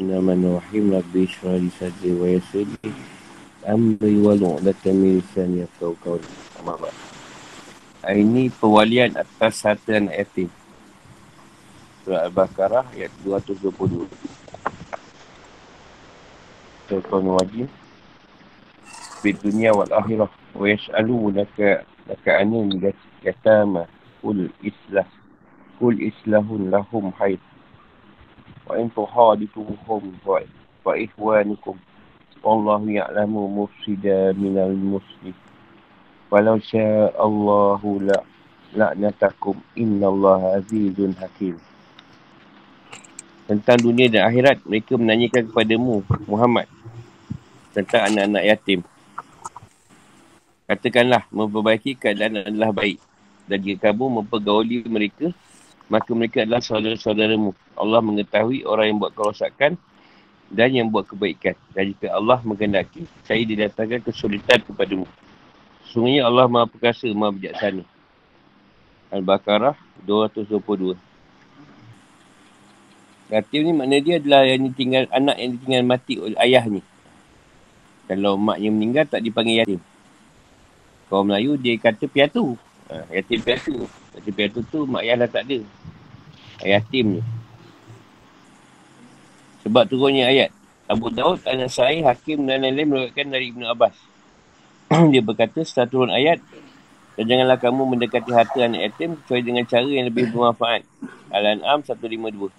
Bismillahirrahmanirrahim. Rabbi syrah li sadri wa yasir amri wa lu'lata min lisani yafqahu qawli. Amma Ini pewalian atas satu anak yatim. Surah Al-Baqarah ayat 222. Surah Wajib. Di dunia wal akhirah. Wa yas'alu laka laka anin yatama. Kul islah. Kul islahun lahum haid. وإن تخالفوهم فإخوانكم والله يعلم مفسدا من المسلم ولو شاء الله لا لعنتكم إن الله عزيز حكيم tentang dunia dan akhirat mereka menanyakan kepadamu Muhammad tentang anak-anak yatim katakanlah memperbaiki keadaan adalah baik dan jika kamu mempergauli mereka maka mereka adalah saudara-saudaramu. Allah mengetahui orang yang buat kerosakan dan yang buat kebaikan. Dan jika Allah mengendaki, saya didatangkan kesulitan kepadamu. Sungguhnya Allah maha perkasa, maha bijaksana. Al-Baqarah 222. Yatim ni makna dia adalah yang ditinggal, anak yang ditinggal mati oleh ayah ni. Kalau maknya meninggal tak dipanggil yatim. Kalau Melayu dia kata piatu. Ha, yatim piatu. Yatim piatu tu mak ayah dah tak ada. Yatim ni. Sebab turunnya ayat. Abu Daud, An-Nasai, Hakim dan lain-lain merupakan dari Ibn Abbas. dia berkata setelah turun ayat, dan janganlah kamu mendekati harta anak yatim kecuali dengan cara yang lebih bermanfaat. Al-An'am 152.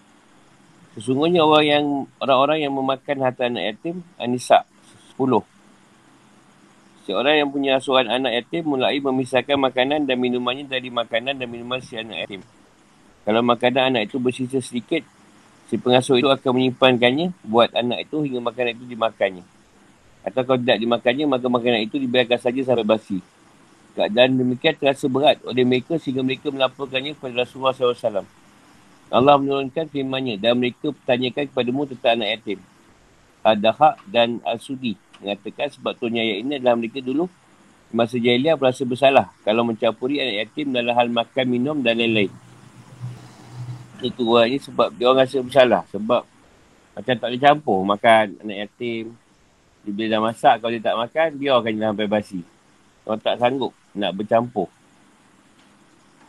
Sesungguhnya orang yang orang-orang yang memakan harta anak yatim, Anisa 10. Seorang yang punya asuhan anak yatim mulai memisahkan makanan dan minumannya dari makanan dan minuman si anak yatim. Kalau makanan anak itu bersisa sedikit, si pengasuh itu akan menyimpankannya buat anak itu hingga makanan itu dimakannya. Atau kalau tidak dimakannya, maka makanan itu dibiarkan saja sampai basi. Keadaan demikian terasa berat oleh mereka sehingga mereka melaporkannya kepada Rasulullah SAW. Allah menurunkan firmannya dan mereka bertanyakan kepadamu tentang anak yatim. Adaha dan Al-Sudi mengatakan sebab turunnya ayat ini adalah mereka dulu masa jahiliah berasa bersalah kalau mencampuri anak yatim dalam hal makan, minum dan lain-lain. Itu ini sebab dia orang rasa bersalah. Sebab macam tak boleh campur makan anak yatim. Dia bila dah masak, kalau dia tak makan, dia akan jalan sampai basi. Orang tak sanggup nak bercampur.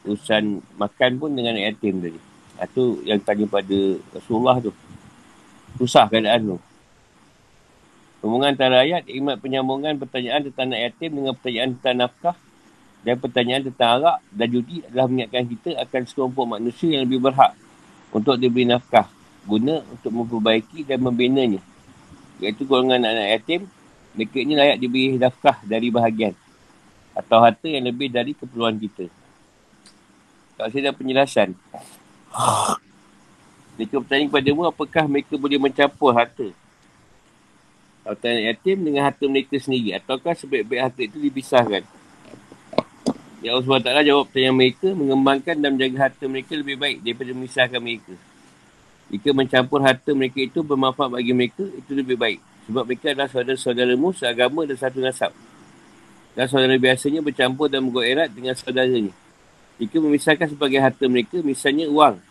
Urusan makan pun dengan anak yatim tadi. Itu yang tanya pada Rasulullah tu. Susah keadaan tu. Hubungan antara ayat, imat penyambungan pertanyaan tentang anak yatim dengan pertanyaan tentang nafkah dan pertanyaan tentang arak dan judi adalah mengingatkan kita akan sekelompok manusia yang lebih berhak untuk diberi nafkah guna untuk memperbaiki dan membinanya. Iaitu golongan anak yatim, mereka ini layak diberi nafkah dari bahagian atau harta yang lebih dari keperluan kita. Kalau saya dah penjelasan. Mereka bertanya kepada mu, apakah mereka boleh mencampur harta harta anak yatim dengan harta mereka sendiri ataukah sebaik-baik harta itu dipisahkan? Ya Allah SWT jawab pertanyaan mereka mengembangkan dan menjaga harta mereka lebih baik daripada memisahkan mereka. Jika mencampur harta mereka itu bermanfaat bagi mereka itu lebih baik. Sebab mereka adalah saudara-saudaramu seagama dan satu nasab. Dan saudara biasanya bercampur dan erat dengan saudaranya. Jika memisahkan sebagai harta mereka misalnya uang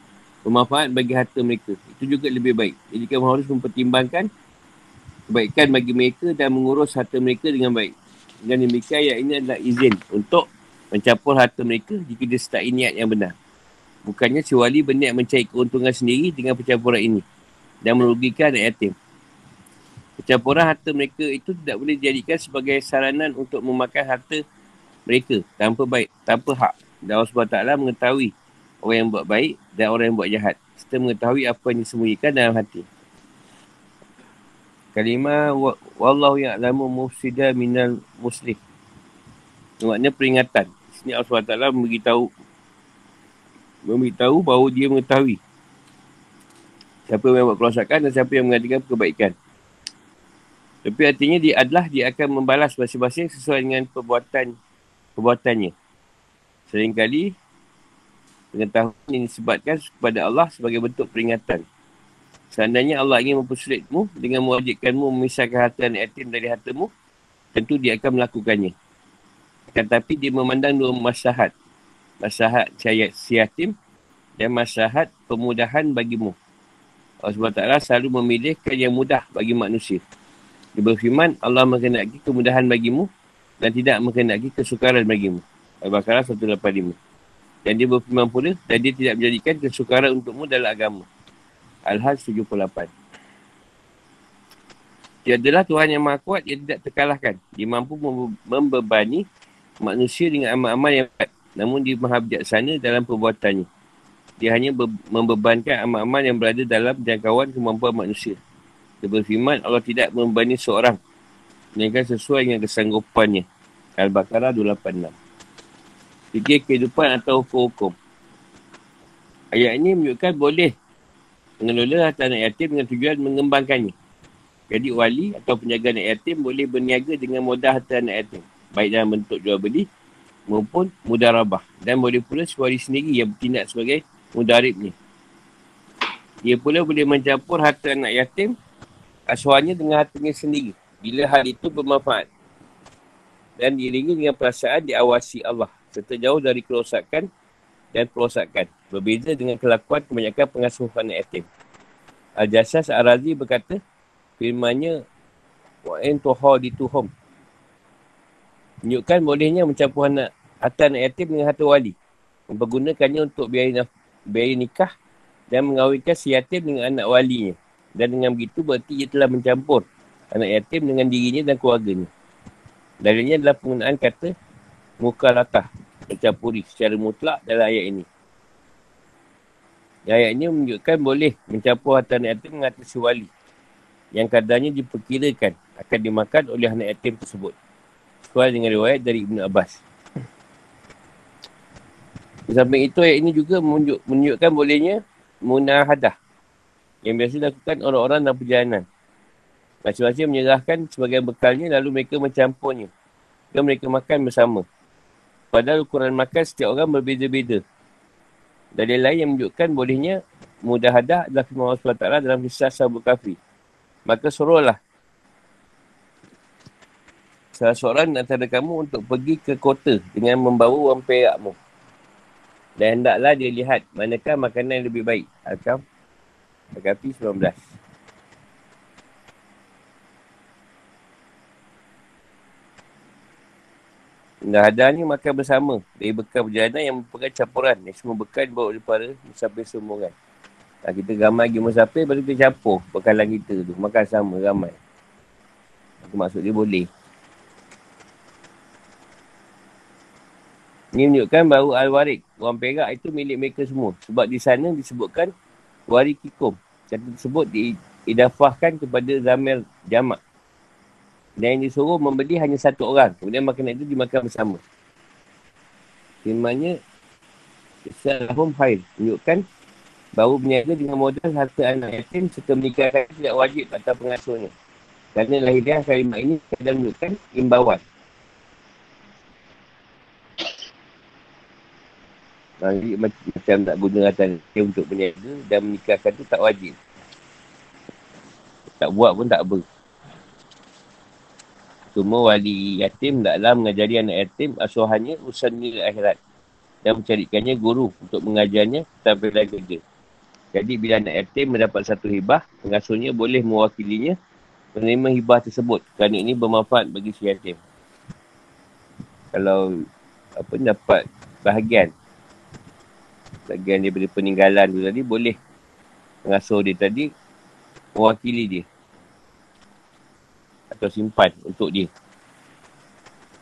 bermanfaat bagi harta mereka. Itu juga lebih baik. Jadi kamu harus mempertimbangkan kebaikan bagi mereka dan mengurus harta mereka dengan baik. Dengan demikian ayat ini adalah izin untuk mencampur harta mereka jika dia setai niat yang benar. Bukannya si wali berniat mencari keuntungan sendiri dengan pencampuran ini dan merugikan anak yatim. Pencampuran harta mereka itu tidak boleh dijadikan sebagai saranan untuk memakan harta mereka tanpa baik, tanpa hak. Dan Allah SWT mengetahui orang yang buat baik dan orang yang buat jahat. Serta mengetahui apa yang disembunyikan dalam hati. Kalimah wallahu ya'lamu mufsida minal muslih. Maknanya peringatan. Sini Allah SWT memberitahu memberitahu bahawa dia mengetahui siapa yang buat kerosakan dan siapa yang mengadakan kebaikan. Tapi artinya dia adalah dia akan membalas masing-masing sesuai dengan perbuatan perbuatannya. Seringkali pengetahuan ini disebabkan kepada Allah sebagai bentuk peringatan. Seandainya Allah ingin mempersulitmu dengan mewajibkanmu memisahkan harta anak yatim dari hartamu, tentu dia akan melakukannya. Tetapi dia memandang dua masyarakat. Masyarakat si yatim dan masyarakat pemudahan bagimu. Allah SWT selalu memilihkan yang mudah bagi manusia. Dia berfirman, Allah mengenaki kemudahan bagimu dan tidak mengenaki kesukaran bagimu. Al-Baqarah 185. Dan dia berfirman pula, dan dia tidak menjadikan kesukaran untukmu dalam agama. Al-Hajj 78. Dia adalah Tuhan yang maha kuat yang tidak terkalahkan. Dia mampu membebani manusia dengan amal-amal yang kuat. Namun dia maha bijaksana dalam perbuatannya. Dia hanya membebankan amal-amal yang berada dalam jangkauan kemampuan manusia. Dia berfirman, Allah tidak membebani seorang. Melainkan sesuai dengan kesanggupannya. Al-Baqarah 286. Fikir kehidupan atau hukum-hukum. Ayat ini menunjukkan boleh mengelola harta anak yatim dengan tujuan mengembangkannya. Jadi wali atau penjaga anak yatim boleh berniaga dengan modal harta anak yatim. Baik dalam bentuk jual beli maupun mudarabah. Dan boleh pula suari sendiri yang bertindak sebagai mudaribnya. Dia pula boleh mencampur harta anak yatim asuhannya dengan hartanya sendiri. Bila hal itu bermanfaat. Dan diiringi dengan perasaan diawasi Allah. Serta jauh dari kerosakan dan perosakan. Berbeza dengan kelakuan kebanyakan pengasuh anak yatim. Al-Jasas Al-Razi berkata, firmannya wa in tuhadituhum menunjukkan bolehnya mencampur anak harta anak yatim dengan harta wali. Mempergunakannya untuk biaya, biaya nikah dan mengawinkan si yatim dengan anak walinya. Dan dengan begitu berarti ia telah mencampur anak yatim dengan dirinya dan keluarganya. Dalilnya adalah penggunaan kata muka latah mencampuri secara mutlak dalam ayat ini Ayat ini menunjukkan boleh mencampur harta anak yatim dengan harta si wali yang kadarnya diperkirakan akan dimakan oleh anak yatim tersebut. Sesuai dengan riwayat dari Ibn Abbas. Di samping itu, ayat ini juga menunjuk, menunjukkan bolehnya munahadah yang biasa dilakukan orang-orang dalam perjalanan. Masing-masing menyerahkan sebagai bekalnya lalu mereka mencampurnya dan mereka makan bersama. Padahal ukuran makan setiap orang berbeza-beza. Dalil lain yang menunjukkan bolehnya mudahadah adalah firman Allah SWT dalam kisah Sahabat Kafir. Maka suruhlah salah seorang antara kamu untuk pergi ke kota dengan membawa wang perakmu. Dan hendaklah dia lihat manakah makanan yang lebih baik. Al-Kam Al-Kafi 19. Dah ada ni makan bersama dari bekal perjalanan yang merupakan campuran. Yang semua bekal dibawa daripada musafir semua kan. Ha, kita ramai lagi musafir, baru kita campur bekalan kita tu. Makan sama, ramai. Itu maksud dia boleh. Ini menunjukkan bahawa Al-Warik, orang perak itu milik mereka semua. Sebab di sana disebutkan Warik Kikum. Kata tersebut diidafahkan kepada Zamir Jamak. Dan yang disuruh membeli hanya satu orang. Kemudian makanan itu dimakan bersama. Firmannya, Salahum Hair. Menunjukkan bahawa berniaga dengan modal harta anak yatim serta menikahkan tidak wajib atas pengasuhnya. Kerana lahirnya kalimat ini kadang menunjukkan imbauan. Jadi macam tak guna yatim untuk berniaga dan menikahkan tu tak wajib. Tak buat pun tak apa. Cuma wali yatim taklah mengajari anak yatim asuhannya usaha nilai akhirat dan mencarikannya guru untuk mengajarnya sampai lagi kerja. Jadi bila anak yatim mendapat satu hibah, pengasuhnya boleh mewakilinya menerima hibah tersebut kerana ini bermanfaat bagi si yatim. Kalau apa dapat bahagian bahagian daripada peninggalan tu tadi boleh pengasuh dia tadi mewakili dia atau simpan untuk dia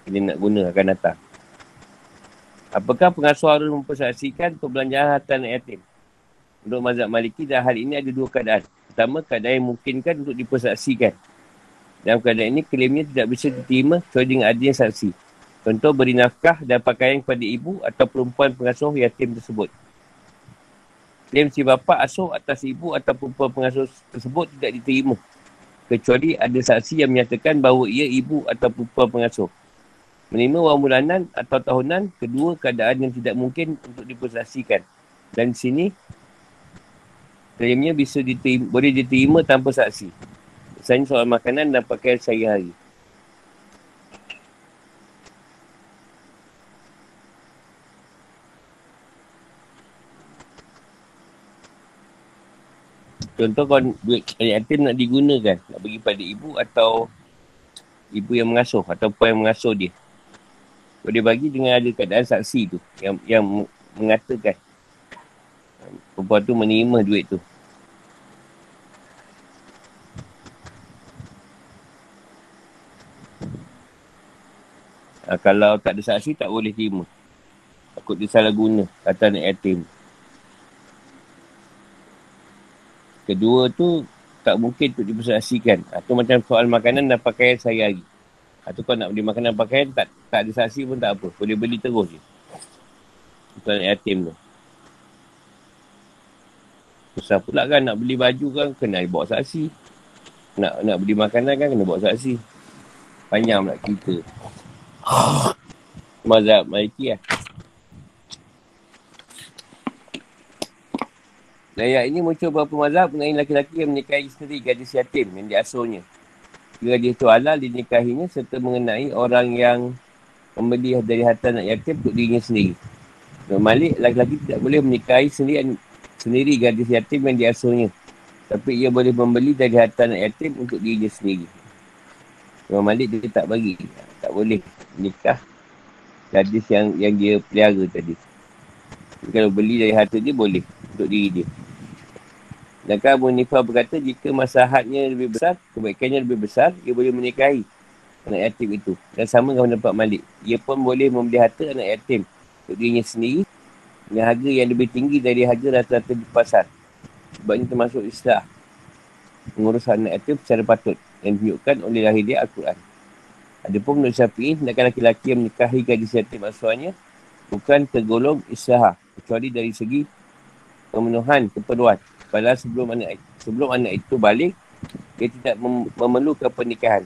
dia nak guna akan datang apakah pengasuh harus mempersaksikan perbelanjaan harta anak yatim untuk mazhab maliki dalam hal ini ada dua keadaan. Pertama, keadaan yang mungkinkan untuk dipersaksikan. Dalam keadaan ini, klaimnya tidak bisa diterima kecuali dengan adanya saksi. Contoh, beri nafkah dan pakaian kepada ibu atau perempuan pengasuh yatim tersebut. Klaim si bapa asuh atas ibu atau perempuan pengasuh tersebut tidak diterima. Kecuali ada saksi yang menyatakan bahawa ia ibu atau perempuan pengasuh. Menerima wang bulanan atau tahunan, kedua keadaan yang tidak mungkin untuk dipersaksikan. Dan di sini, Klaimnya bisa diterima, boleh diterima tanpa saksi. Misalnya soal makanan dan pakaian sehari-hari. Contoh kalau duit yatim nak digunakan. Nak bagi pada ibu atau ibu yang mengasuh atau puan yang mengasuh dia. Kalau dia bagi dengan ada keadaan saksi tu yang yang mengatakan perempuan tu menerima duit tu. Ha, kalau tak ada saksi, tak boleh terima. Takut dia salah guna kata anak yatim. Kedua tu, tak mungkin untuk dipersaksikan. Atau macam soal makanan dan pakaian sehari-hari. Atau kau nak beli makanan pakaian, tak tak ada saksi pun tak apa. Boleh beli terus je. Untuk anak yatim tu. Susah pula kan nak beli baju kan, kena bawa saksi. Nak nak beli makanan kan, kena bawa saksi. Panjang pula kita. Mazhab Maliki lah. Dan ayat ini muncul beberapa mazhab mengenai laki-laki yang menikahi isteri gadis yatim yang diasuhnya. Jika dia itu halal dinikahinya serta mengenai orang yang membeli dari harta anak yatim untuk dirinya sendiri. Malik, laki-laki tidak boleh menikahi sendiri, sendiri gadis yatim yang diasuhnya. Tapi ia boleh membeli dari harta anak yatim untuk dirinya sendiri. Imam Malik dia tak bagi. Tak boleh nikah gadis yang yang dia pelihara tadi. Kalau beli dari harta dia boleh untuk diri dia. Dan Abu Nifah berkata jika masahatnya lebih besar, kebaikannya lebih besar, dia boleh menikahi anak yatim itu. Dan sama dengan pendapat Malik. Ia pun boleh membeli harta anak yatim untuk dirinya sendiri dengan harga yang lebih tinggi dari harga rata-rata di pasar. Sebabnya termasuk islah mengurus anak yatim secara patut yang ditunjukkan oleh lahir dia Al-Quran. Ada pun menurut Syafi'i, hendakkan laki-laki yang menikahi gadis yatim asuhannya bukan tergolong isyaha kecuali dari segi pemenuhan keperluan. Padahal sebelum anak sebelum anak itu balik, dia tidak mem- memerlukan pernikahan.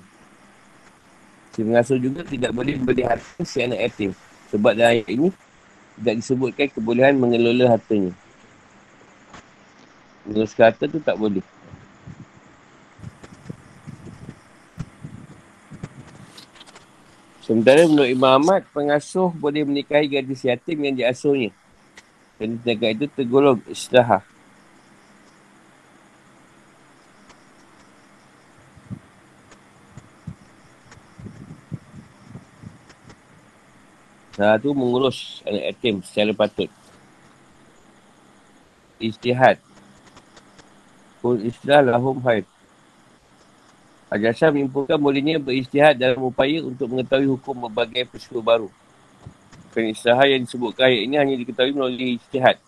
Si pengasuh juga tidak boleh beri harta si anak yatim. Sebab dalam ayat ini, tidak disebutkan kebolehan mengelola hartanya. Menguruskan harta tu tak boleh. Sementara menurut Imam Ahmad, pengasuh boleh menikahi gadis yatim yang diasuhnya. Dan tindakan itu tergolong istirahat. Salah tu mengurus anak yatim secara patut. Istihad. Kul istirahat lahum haid. Al-Jasar menyimpulkan bolehnya beristihad dalam upaya untuk mengetahui hukum berbagai peristiwa baru. Istihad yang disebutkan ayat ini hanya diketahui melalui istihad.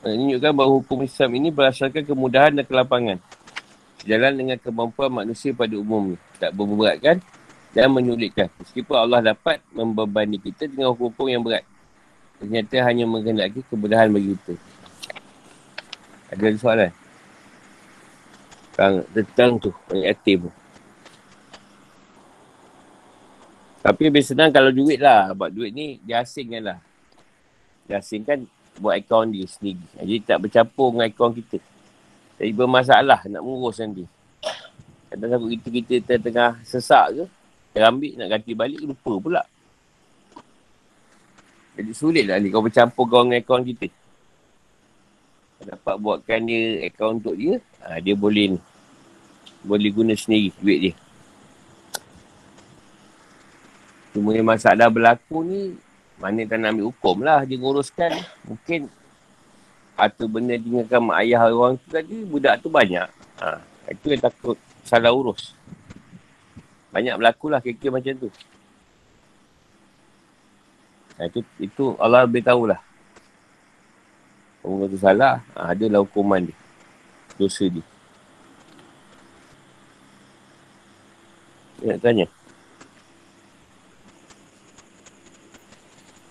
Ini menunjukkan bahawa hukum Islam ini berdasarkan kemudahan dan kelapangan. Jalan dengan kemampuan manusia pada umumnya. Tak berberatkan dan menyulitkan. Meskipun Allah dapat membebani kita dengan hukum-hukum yang berat. Ternyata hanya menghendaki kemudahan bagi kita. Ada soalan? tentang, tentang tu, orang yatim Tapi lebih senang kalau duit lah. Sebab duit ni dia asingkan lah. Dia asingkan buat akaun dia sendiri. Jadi tak bercampur dengan akaun kita. Jadi bermasalah nak mengurus nanti. Kadang-kadang kita, kita tengah sesak ke. Dia ambil nak ganti balik lupa pula. Jadi sulit lah ni kau bercampur kau dengan akaun kita. Dapat buatkan dia akaun untuk dia. Ha, dia boleh ni boleh guna sendiri duit dia. Cuma yang masalah berlaku ni, mana tak nak ambil hukum lah dia nguruskan. Mungkin atau benda tinggalkan mak ayah orang tu tadi, budak tu banyak. Ha, itu yang takut salah urus. Banyak berlaku lah kira-kira macam tu. Ha, itu, itu Allah beritahu lah. Orang tu salah, ha, adalah hukuman dia. Dosa dia. Nak tanya.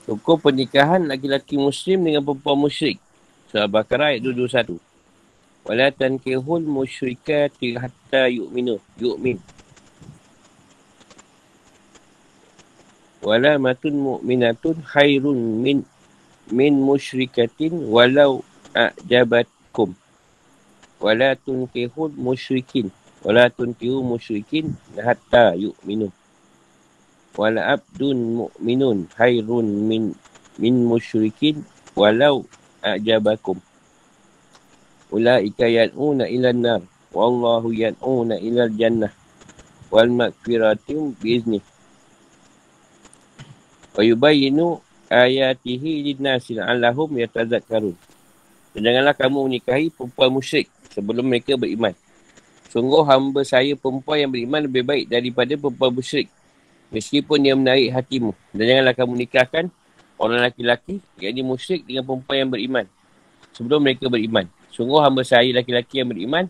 Hukum pernikahan laki-laki muslim dengan perempuan musyrik. Surah Bakara ayat 221. Wala tankihul musyrikati hatta yu'minu. Yu'min. Wala matun mu'minatun khairun min min musyrikatin walau a'jabatkum. Wala tunkihul musyrikin Wala tunkiru musyrikin hatta yu'minu. Wala abdun mu'minun hairun min min musyrikin walau ajabakum. Ula'ika yan'una ilan nar. Wallahu yan'una ilal jannah. Wal makfiratim biiznih. Wa yubayinu ayatihi linnasil alahum yatazakkarun. Janganlah kamu menikahi perempuan musyrik sebelum mereka beriman. Sungguh hamba saya perempuan yang beriman lebih baik daripada perempuan musyrik. Meskipun dia menarik hatimu. Dan janganlah kamu nikahkan orang laki-laki yang ini musyrik dengan perempuan yang beriman. Sebelum mereka beriman. Sungguh hamba saya laki-laki yang beriman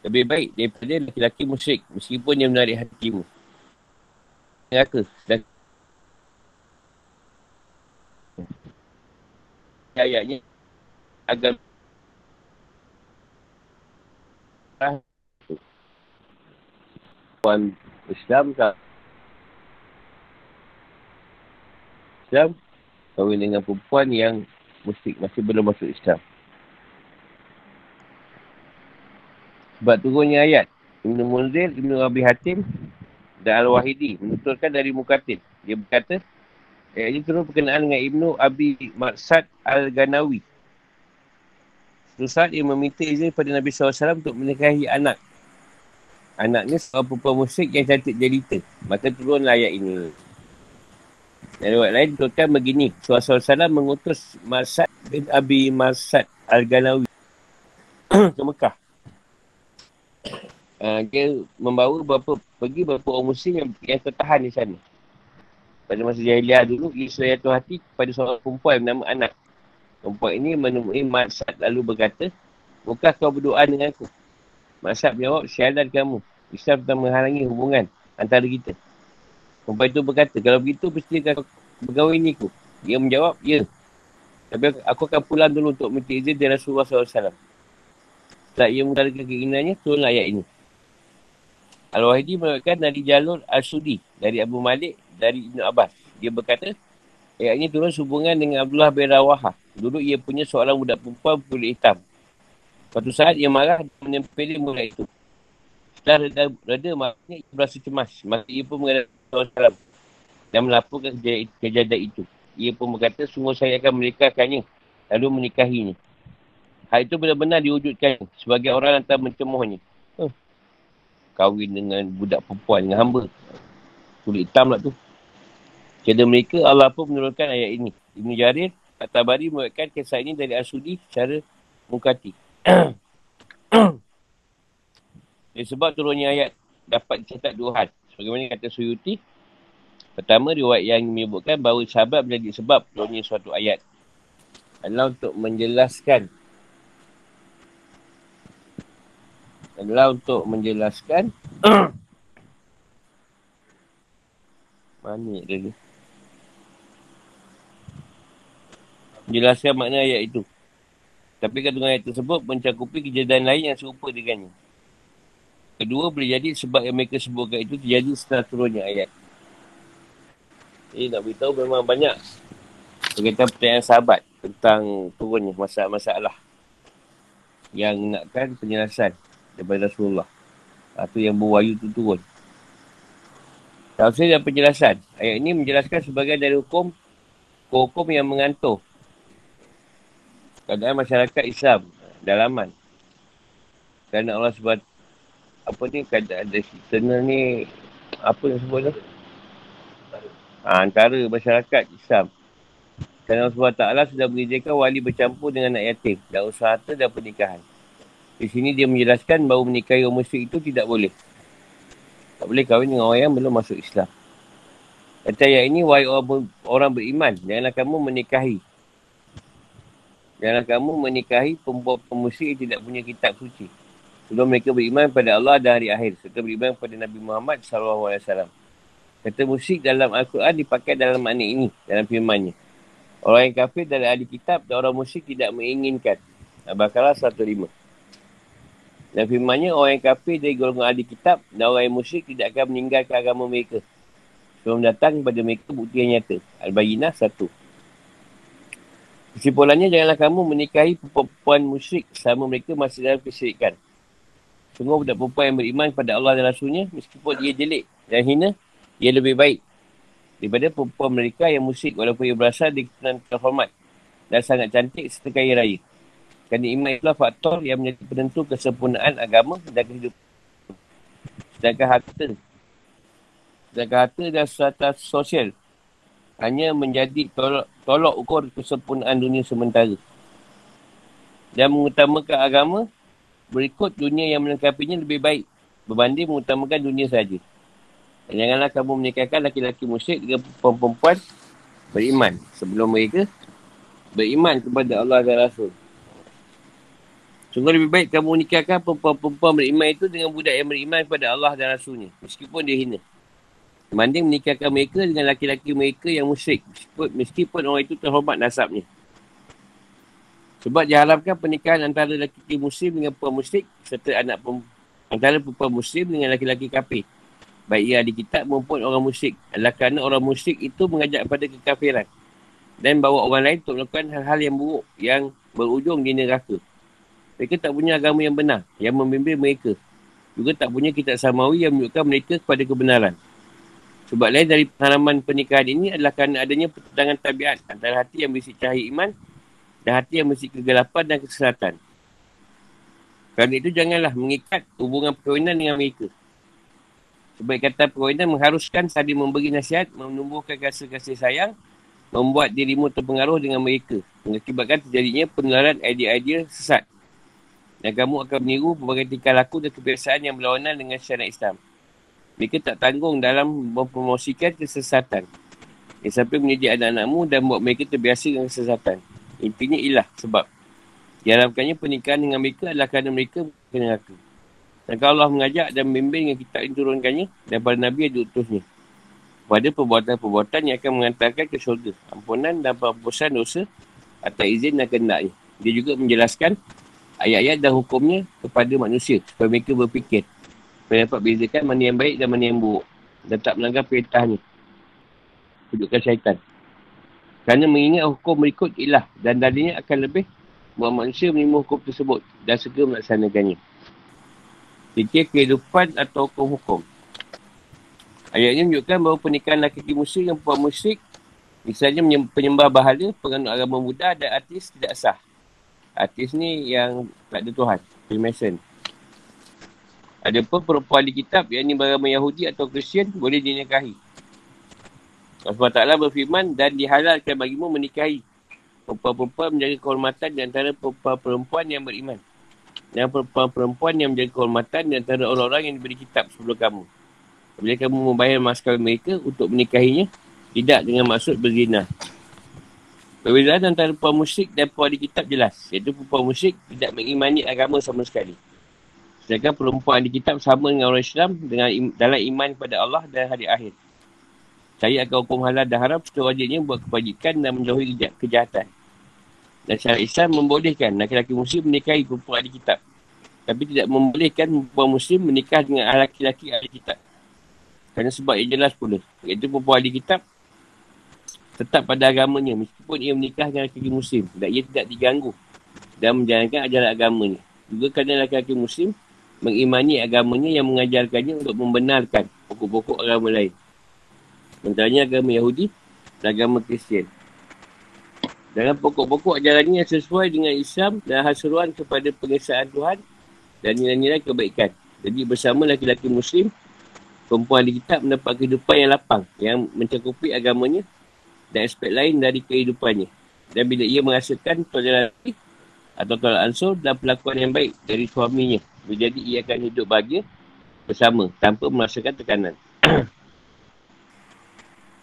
lebih baik daripada laki-laki musyrik. Meskipun dia menarik hatimu. Neraka. Dan ayatnya agar Puan Islam tak Islam kahwin dengan perempuan yang musyrik masih belum masuk Islam. Sebab turunnya ayat Ibn Munzir, Ibn Abi Hatim dan Al-Wahidi menuturkan dari Mukatil. Dia berkata, ayat ini turun berkenaan dengan Ibn Abi Maksad Al-Ganawi. Suatu saat dia meminta izin pada Nabi SAW untuk menikahi anak anaknya seorang perempuan musyrik yang cantik jelita. Maka turunlah ayat ini. Dan ayat lain turutkan begini. Suhaib Salam mengutus Masad bin Abi Masad Al-Ganawi ke Mekah. Uh, dia membawa beberapa, pergi beberapa orang muslim yang, yang tertahan di sana. Pada masa jahiliah dulu, ia selalu hati kepada seorang perempuan yang bernama Anak. Perempuan ini menemui Masad lalu berkata, Bukankah kau berdoa dengan aku? Masad menjawab, syahadat kamu. Islam telah menghalangi hubungan antara kita. Perempuan itu berkata, kalau begitu, mesti kau bergaul ini ku. Dia menjawab, ya. Tapi aku akan pulang dulu untuk minta izin dari Rasulullah SAW. Setelah ia mengatakan keinginannya, turunlah ayat ini. Al-Wahidi mengatakan dari jalur Al-Sudi, dari Abu Malik, dari Ibn Abbas. Dia berkata, ayat ini turun sehubungan dengan Abdullah bin Rawaha. Dulu ia punya seorang budak perempuan kulit hitam. Suatu saat ia marah dan menempeli budak itu. Setelah reda, reda maknanya ia berasa cemas. Maka ia pun menghadap Rasulullah dan melaporkan kejadian itu. Ia pun berkata, sungguh saya akan menikahkannya. Lalu menikahinya. Hal itu benar-benar diwujudkan sebagai orang yang tak mencemuhnya. Huh. Kahwin dengan budak perempuan dengan hamba. Kulit hitam lah tu. Kira mereka, Allah pun menurunkan ayat ini. Ibn Jarir, At-Tabari menguatkan kisah ini dari Asudi secara mukati. Dari sebab turunnya ayat dapat dicatat dua hal. Sebagaimana kata Suyuti. Pertama, riwayat yang menyebutkan bahawa sahabat menjadi sebab turunnya suatu ayat. Adalah untuk menjelaskan. Adalah untuk menjelaskan. Mana dia Menjelaskan makna ayat itu. Tapi kandungan ayat tersebut mencakupi kejadian lain yang serupa dengannya. Kedua, boleh jadi sebab yang mereka sebutkan itu terjadi setelah turunnya ayat. Jadi nak beritahu memang banyak berkaitan pertanyaan sahabat tentang turunnya masalah-masalah yang nakkan penjelasan daripada Rasulullah. Atau yang berwayu itu turun. Tafsir dan penjelasan. Ayat ini menjelaskan sebagai dari hukum hukum yang mengantuk keadaan masyarakat Islam dalaman. Kerana Allah SWT apa ni keadaan eksternal ni apa yang sebut tu? Ha, antara masyarakat Islam. Kerana Allah Ta'ala sudah mengizinkan wali bercampur dengan anak yatim dan usaha harta dan pernikahan. Di sini dia menjelaskan bahawa menikahi orang musyrik itu tidak boleh. Tak boleh kahwin dengan orang yang belum masuk Islam. Kata ayat ini, wahai orang, orang beriman, janganlah kamu menikahi. Janganlah kamu menikahi pembuat pemusyrik yang tidak punya kitab suci sebelum mereka beriman pada Allah dan hari akhir serta beriman pada Nabi Muhammad SAW. Kata musyrik dalam Al-Quran dipakai dalam makna ini, dalam firmannya. Orang yang kafir dari ahli kitab dan orang musyrik tidak menginginkan. Al-Baqarah 105. Dan firmannya, orang yang kafir dari golongan ahli kitab dan orang yang musyrik tidak akan meninggalkan agama mereka. Sebelum datang kepada mereka bukti yang nyata. Al-Bayinah 1. Kesimpulannya, janganlah kamu menikahi perempuan musyrik selama mereka masih dalam kesyirikan. Sungguh budak perempuan yang beriman kepada Allah dan Rasulnya, meskipun dia jelek dan hina, ia lebih baik daripada perempuan mereka yang musyrik walaupun ia berasal di keturunan terhormat dan sangat cantik serta kaya raya. Kerana iman itulah faktor yang menjadi penentu kesempurnaan agama dan kehidupan. Sedangkan harta. Sedangkan harta dan strata sosial hanya menjadi tolok, tolok ukur kesempurnaan dunia sementara. Dan mengutamakan agama berikut dunia yang melengkapinya lebih baik berbanding mengutamakan dunia saja. Janganlah kamu menikahkan laki-laki musyrik dengan perempuan beriman sebelum mereka beriman kepada Allah dan Rasul. Sungguh lebih baik kamu nikahkan perempuan-perempuan beriman itu dengan budak yang beriman kepada Allah dan Rasulnya. Meskipun dia hina. Mending menikahkan mereka dengan laki-laki mereka yang musyrik. Meskipun, meskipun orang itu terhormat nasabnya. Sebab diharapkan pernikahan antara laki-laki muslim dengan perempuan musyrik serta anak perempuan, antara perempuan muslim dengan laki-laki kafir. Baik ia di kitab maupun orang musyrik. Adalah kerana orang musyrik itu mengajak pada kekafiran. Dan bawa orang lain untuk melakukan hal-hal yang buruk yang berujung di neraka. Mereka tak punya agama yang benar, yang membimbing mereka. Juga tak punya kitab samawi yang menunjukkan mereka kepada kebenaran. Sebab lain dari pengalaman pernikahan ini adalah kerana adanya pertentangan tabiat antara hati yang berisi cahaya iman dan hati yang berisi kegelapan dan kesesatan. Kerana itu janganlah mengikat hubungan perkahwinan dengan mereka. Sebab kata perkahwinan mengharuskan saling memberi nasihat, menumbuhkan rasa kasih sayang, membuat dirimu terpengaruh dengan mereka. Mengakibatkan terjadinya penularan idea-idea sesat dan kamu akan meniru berbagai tingkah laku dan kebiasaan yang berlawanan dengan syariat Islam. Mereka tak tanggung dalam mempromosikan kesesatan. Yang sampai menjadi anak-anakmu dan buat mereka terbiasa dengan kesesatan. Intinya ilah sebab. Diharapkannya pernikahan dengan mereka adalah kerana mereka kena aku. Dan kalau Allah mengajak dan membimbing dengan kitab yang turunkannya daripada Nabi yang diutusnya. Pada perbuatan-perbuatan yang akan mengantarkan ke syurga. Ampunan dan penghapusan dosa atau izin dan kendaknya. Dia juga menjelaskan ayat-ayat dan hukumnya kepada manusia supaya mereka berfikir supaya dapat bezakan mana yang baik dan mana yang buruk dan tak melanggar perintahnya tunjukkan syaitan kerana mengingat hukum berikut ilah dan darinya akan lebih buat manusia menerima hukum tersebut dan segera melaksanakannya fikir kehidupan atau hukum-hukum ayat ini menunjukkan bahawa pernikahan laki-laki musyrik dan perempuan musyrik misalnya penyembah bahala penganut agama Buddha dan artis tidak sah Artis ni yang tak ada Tuhan. Freemason. Ada pun perempuan di kitab yang ni beragama Yahudi atau Kristian boleh dinikahi. Allah Ta'ala berfirman dan dihalalkan bagimu menikahi perempuan-perempuan menjaga kehormatan di antara perempuan-perempuan yang beriman. Dan perempuan-perempuan yang menjaga kehormatan di antara orang-orang yang diberi kitab sebelum kamu. Bila kamu membayar mas mereka untuk menikahinya, tidak dengan maksud berzina. Perbezaan antara perempuan musyrik dan perempuan di kitab jelas. Iaitu perempuan musyrik tidak mengimani agama sama sekali. Sedangkan perempuan di kitab sama dengan orang Islam dengan im- dalam iman kepada Allah dan hari akhir. Saya akan hukum halal dan haram setelah wajibnya buat kebajikan dan menjauhi kej- kejahatan. Dan syariat Islam membolehkan laki-laki muslim menikahi perempuan di kitab. Tapi tidak membolehkan perempuan muslim menikah dengan laki-laki ahli kitab. Kerana sebab yang jelas pula. Iaitu perempuan di kitab tetap pada agamanya meskipun ia menikah dengan lelaki muslim dan ia tidak diganggu dan menjalankan ajaran agamanya. Juga kerana lelaki muslim mengimani agamanya yang mengajarkannya untuk membenarkan pokok-pokok agama lain. Mentaranya agama Yahudi dan agama Kristian. Dengan pokok-pokok ajarannya sesuai dengan Islam dan hasil kepada pengesaan Tuhan dan nilai-nilai kebaikan. Jadi bersama lelaki-lelaki Muslim, perempuan di kitab mendapat kehidupan yang lapang yang mencakupi agamanya dan aspek lain dari kehidupannya. Dan bila ia merasakan toleransi atau tolak ansur dan perlakuan yang baik dari suaminya, jadi ia akan hidup bahagia bersama tanpa merasakan tekanan.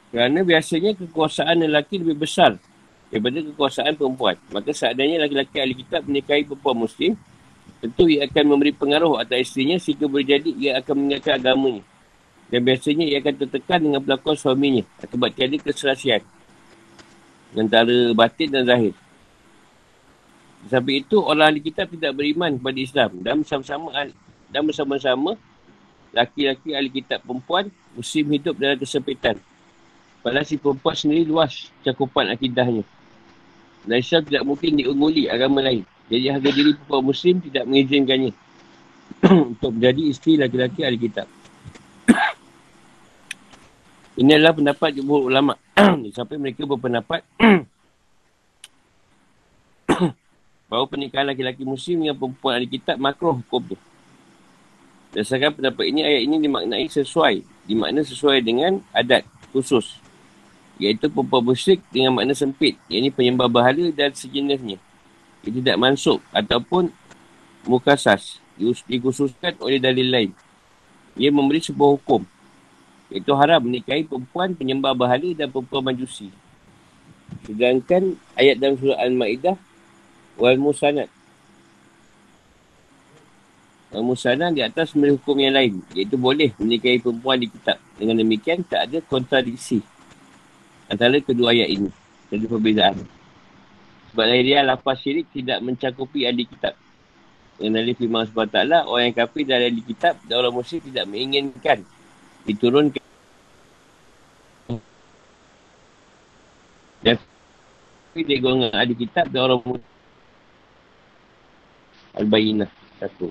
Kerana biasanya kekuasaan lelaki lebih besar daripada kekuasaan perempuan. Maka seadanya lelaki-lelaki ahli kitab menikahi perempuan muslim, tentu ia akan memberi pengaruh atas isterinya sehingga boleh jadi ia akan meninggalkan agamanya. Dan biasanya ia akan tertekan dengan pelakon suaminya akibat tiada keserasian antara batin dan zahir. Sampai itu orang ahli kitab tidak beriman kepada Islam dan bersama-sama dan bersama-sama laki-laki ahli kitab perempuan muslim hidup dalam kesempitan. Padahal si perempuan sendiri luas cakupan akidahnya. Dan Islam tidak mungkin diungguli agama lain. Jadi harga diri perempuan muslim tidak mengizinkannya untuk menjadi isteri laki-laki ahli kitab. Ini adalah pendapat jumhur ulama. Sampai mereka berpendapat bahawa pernikahan laki-laki muslim dengan perempuan ahli kitab makruh hukum tu. Berdasarkan pendapat ini, ayat ini dimaknai sesuai. Dimakna sesuai dengan adat khusus. Iaitu perempuan musyrik dengan makna sempit. Yang ini penyembah bahala dan sejenisnya. Ia tidak masuk ataupun mukasas. Dikhususkan oleh dalil lain. Ia memberi sebuah hukum. Iaitu haram menikahi perempuan penyembah bahala dan perempuan majusi. Sedangkan ayat dalam surah Al-Ma'idah wal musanat. Wal musanat di atas memberi hukum yang lain. Iaitu boleh menikahi perempuan di kitab. Dengan demikian tak ada kontradiksi. Antara kedua ayat ini. Jadi perbezaan. Sebab lahiriah lapas syirik tidak mencakupi ahli kitab. Dari firman SWT, orang yang kafir dari ahli kitab dan orang musyrik tidak menginginkan diturunkan dan dia golongan ahli kitab dan orang musyrik Al-Bayinah satu.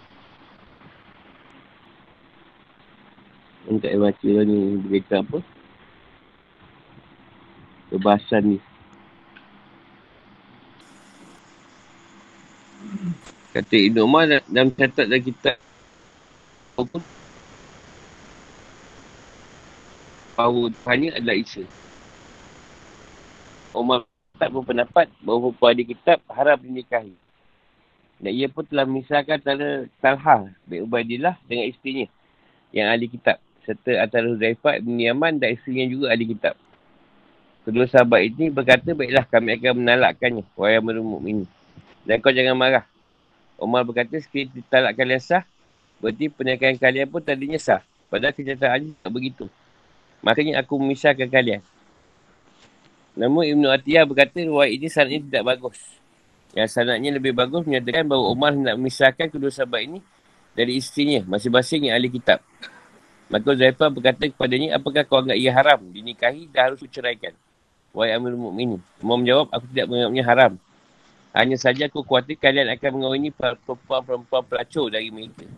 Yang tak baca ni berita apa? Kebahasan ni. Kata Ibn Umar dalam catat dalam kitab bahawa Tuhan adalah Isa. Umar tak berpendapat bahawa perempuan di kitab haram dinikahi. Dan ia pun telah memisahkan antara Talha bin Ubaidillah dengan isterinya yang ahli kitab. Serta antara Huzaifah bin Yaman dan isterinya juga ahli kitab. Kedua sahabat ini berkata, baiklah kami akan menalakkannya. Wahai merumuk ini. Dan kau jangan marah. Umar berkata, sekiranya ditalak kalian sah, berarti pernikahan kalian pun tadinya sah. Padahal kenyataannya tak begitu. Makanya aku memisahkan kalian. Namun Ibn Atiyah berkata, ruang ini saat ini tidak bagus. Yang sanatnya lebih bagus menyatakan bahawa Umar nak memisahkan kedua sahabat ini dari istrinya, masing-masing yang ahli kitab. Maka Zaifah berkata kepadanya, apakah kau anggap ia haram dinikahi dan harus diceraikan? Wahai Amir Mu'minin. Umar menjawab, aku tidak menganggapnya haram. Hanya saja aku khawatir kalian akan mengawini perempuan-perempuan pelacur dari mereka.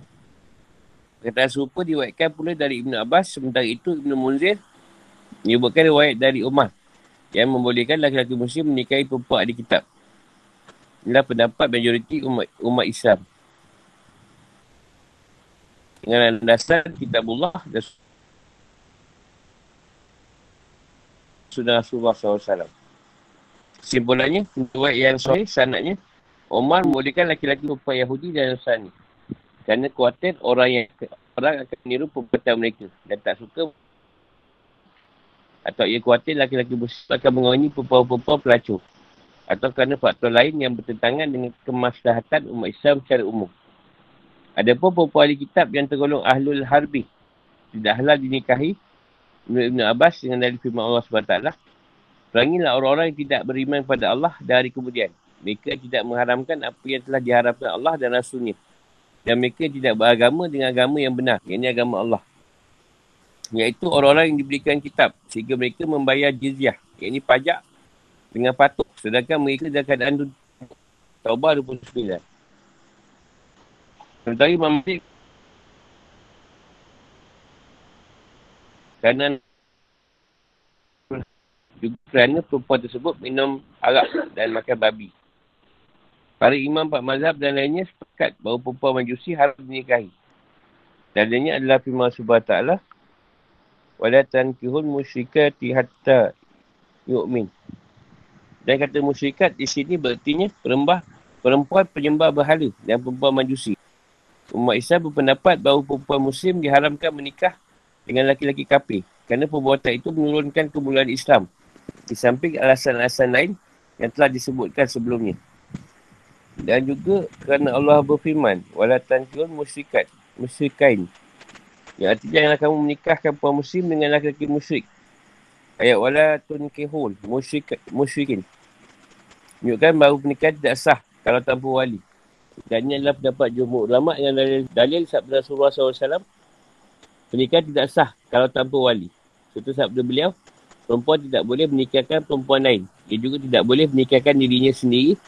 Kata serupa diwaikan pula dari Ibn Abbas. Sementara itu Ibn Munzir menyebutkan riwayat dari Umar yang membolehkan laki-laki muslim menikahi perempuan ahli kitab. Inilah pendapat majoriti umat, umat Islam. Dengan dasar kitabullah dan sunnah Rasulullah SAW. Simpulannya, tuan yang sahih sanatnya, Omar membolehkan laki-laki perempuan Yahudi dan Nasrani. Kerana khawatir orang yang orang akan meniru perbuatan mereka dan tak suka atau ia khawatir laki-laki bersifat akan mengawini perempuan-perempuan pelacur atau kerana faktor lain yang bertentangan dengan kemaslahatan umat Islam secara umum. Ada pun perempuan ahli kitab yang tergolong ahlul harbi. Tidak halal dinikahi Ibn Abbas dengan dari firman Allah SWT. Perangilah orang-orang yang tidak beriman kepada Allah dari kemudian. Mereka tidak mengharamkan apa yang telah diharapkan Allah dan Rasulnya. Dan mereka tidak beragama dengan agama yang benar. Yang ini agama Allah. Iaitu orang-orang yang diberikan kitab. Sehingga mereka membayar jizyah. Yang ini pajak dengan patuh. Sedangkan mereka dalam keadaan tu Taubah 29. Sementara Imam Malik kerana juga kerana perempuan tersebut minum arak dan makan babi. Para imam pak mazhab dan lainnya sepakat bahawa perempuan majusi harus dinikahi. Dalilnya adalah firman subhanahu ta'ala. Wala tankihun musyrikati hatta yu'min. Dan kata musyrikat di sini berartinya perembah perempuan penyembah berhala dan perempuan majusi. Umat Islam berpendapat bahawa perempuan muslim diharamkan menikah dengan laki-laki kafir. Kerana perbuatan itu menurunkan kemuliaan Islam. Di samping alasan-alasan lain yang telah disebutkan sebelumnya. Dan juga kerana Allah berfirman, Walatan kiun musyrikat, musyrikain. Yang artinya janganlah kamu menikahkan perempuan muslim dengan laki-laki musyrik. Ayat wala tunkihun musyrik, musyrikin. Menunjukkan bahawa pernikahan tidak sah kalau tanpa wali. Dan ini adalah pendapat jumhur ulama yang dalil, dalil sabda Rasulullah SAW. Pernikahan tidak sah kalau tanpa wali. Itu sabda beliau, perempuan tidak boleh menikahkan perempuan lain. Dia juga tidak boleh menikahkan dirinya sendiri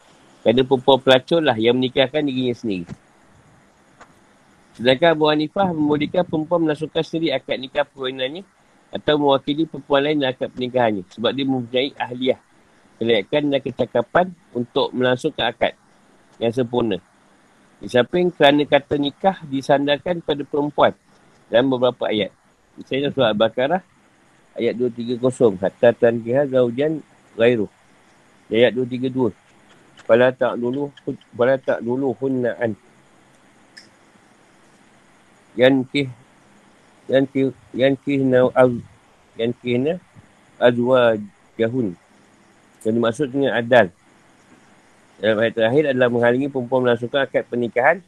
kerana perempuan pelacur lah yang menikahkan dirinya sendiri. Sedangkan Abu Hanifah membolehkan perempuan melangsungkan sendiri akad nikah perkahwinannya atau mewakili perempuan lain dalam akad pernikahannya sebab dia mempunyai ahliah kelayakan dan kecakapan untuk melangsungkan akad. yang sempurna. Di samping kerana kata nikah disandarkan pada perempuan dalam beberapa ayat. Misalnya surah Al-Baqarah ayat 230. Hatta tankiha zaujan ghairu. Ayat 232. Fala tak dulu, fala tak dulu hunna'an. Yankih, yankih, yankih na az, yankih na azwa jahun. Yang dimaksud dengan adal. Dalam ayat terakhir adalah menghalangi perempuan melangsungkan akad pernikahan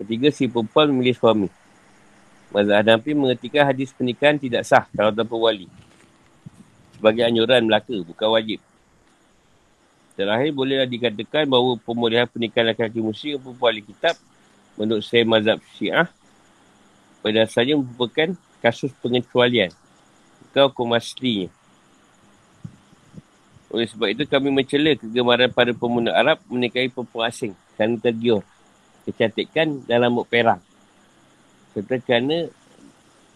ketiga si perempuan memilih suami. Mazhab Hanafi mengertikan hadis pernikahan tidak sah kalau tanpa wali. Sebagai anjuran Melaka, bukan wajib. Terakhir bolehlah dikatakan bahawa pemulihan pernikahan lelaki muslim dan perempuan kitab menurut saya mazhab syiah pada dasarnya merupakan kasus pengecualian. Bukan hukum aslinya. Oleh sebab itu kami mencela kegemaran para pemuda Arab menikahi perempuan asing kerana tergiur kecantikan dalam muk perang. Serta kerana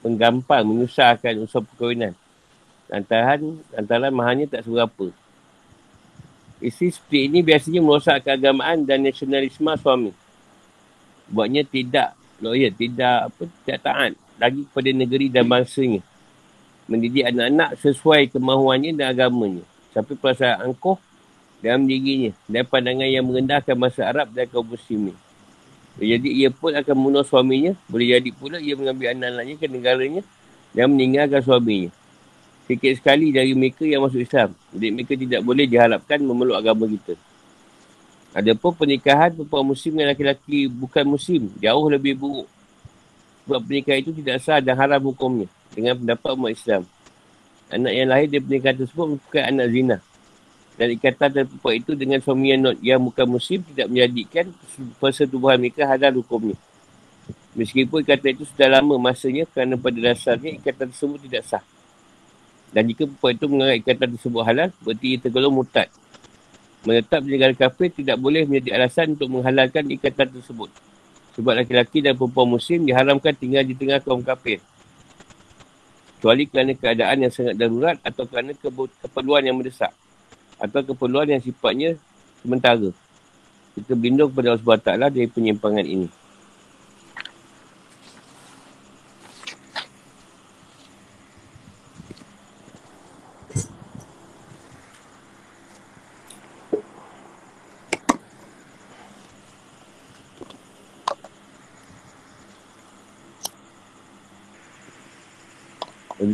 menggampang, menyusahkan usaha perkahwinan. Lantaran, lantaran mahalnya tak seberapa. Isi seperti ini biasanya merosak keagamaan dan nasionalisme suami. Buatnya tidak loyal, tidak apa tidak taat lagi kepada negeri dan bangsanya. Mendidik anak-anak sesuai kemahuannya dan agamanya tapi perasaan angkuh dalam dirinya dan pandangan yang merendahkan masa Arab dan kaum muslimin. Jadi ia pun akan membunuh suaminya. Boleh jadi pula ia mengambil anak-anaknya ke negaranya dan meninggalkan suaminya. Sikit sekali dari mereka yang masuk Islam. Jadi mereka tidak boleh diharapkan memeluk agama kita. Ada pun pernikahan perempuan muslim dengan laki-laki bukan muslim jauh lebih buruk. Sebab pernikahan itu tidak sah dan haram hukumnya dengan pendapat umat Islam. Anak yang lahir dari pernikahan tersebut bukan anak zina. Dan ikatan perempuan itu dengan suami yang, yang bukan muslim tidak menjadikan persetubuhan mereka halal hukumnya. Meskipun ikatan itu sudah lama masanya kerana pada dasarnya ikatan tersebut tidak sah. Dan jika perempuan itu menganggap ikatan tersebut halal, berarti ia tergolong mutad. Menetap di negara kafir tidak boleh menjadi alasan untuk menghalalkan ikatan tersebut. Sebab laki-laki dan perempuan muslim diharamkan tinggal di tengah kaum kafir kecuali kerana keadaan yang sangat darurat atau kerana keperluan yang mendesak atau keperluan yang sifatnya sementara. Kita berlindung kepada Allah SWT dari penyimpangan ini.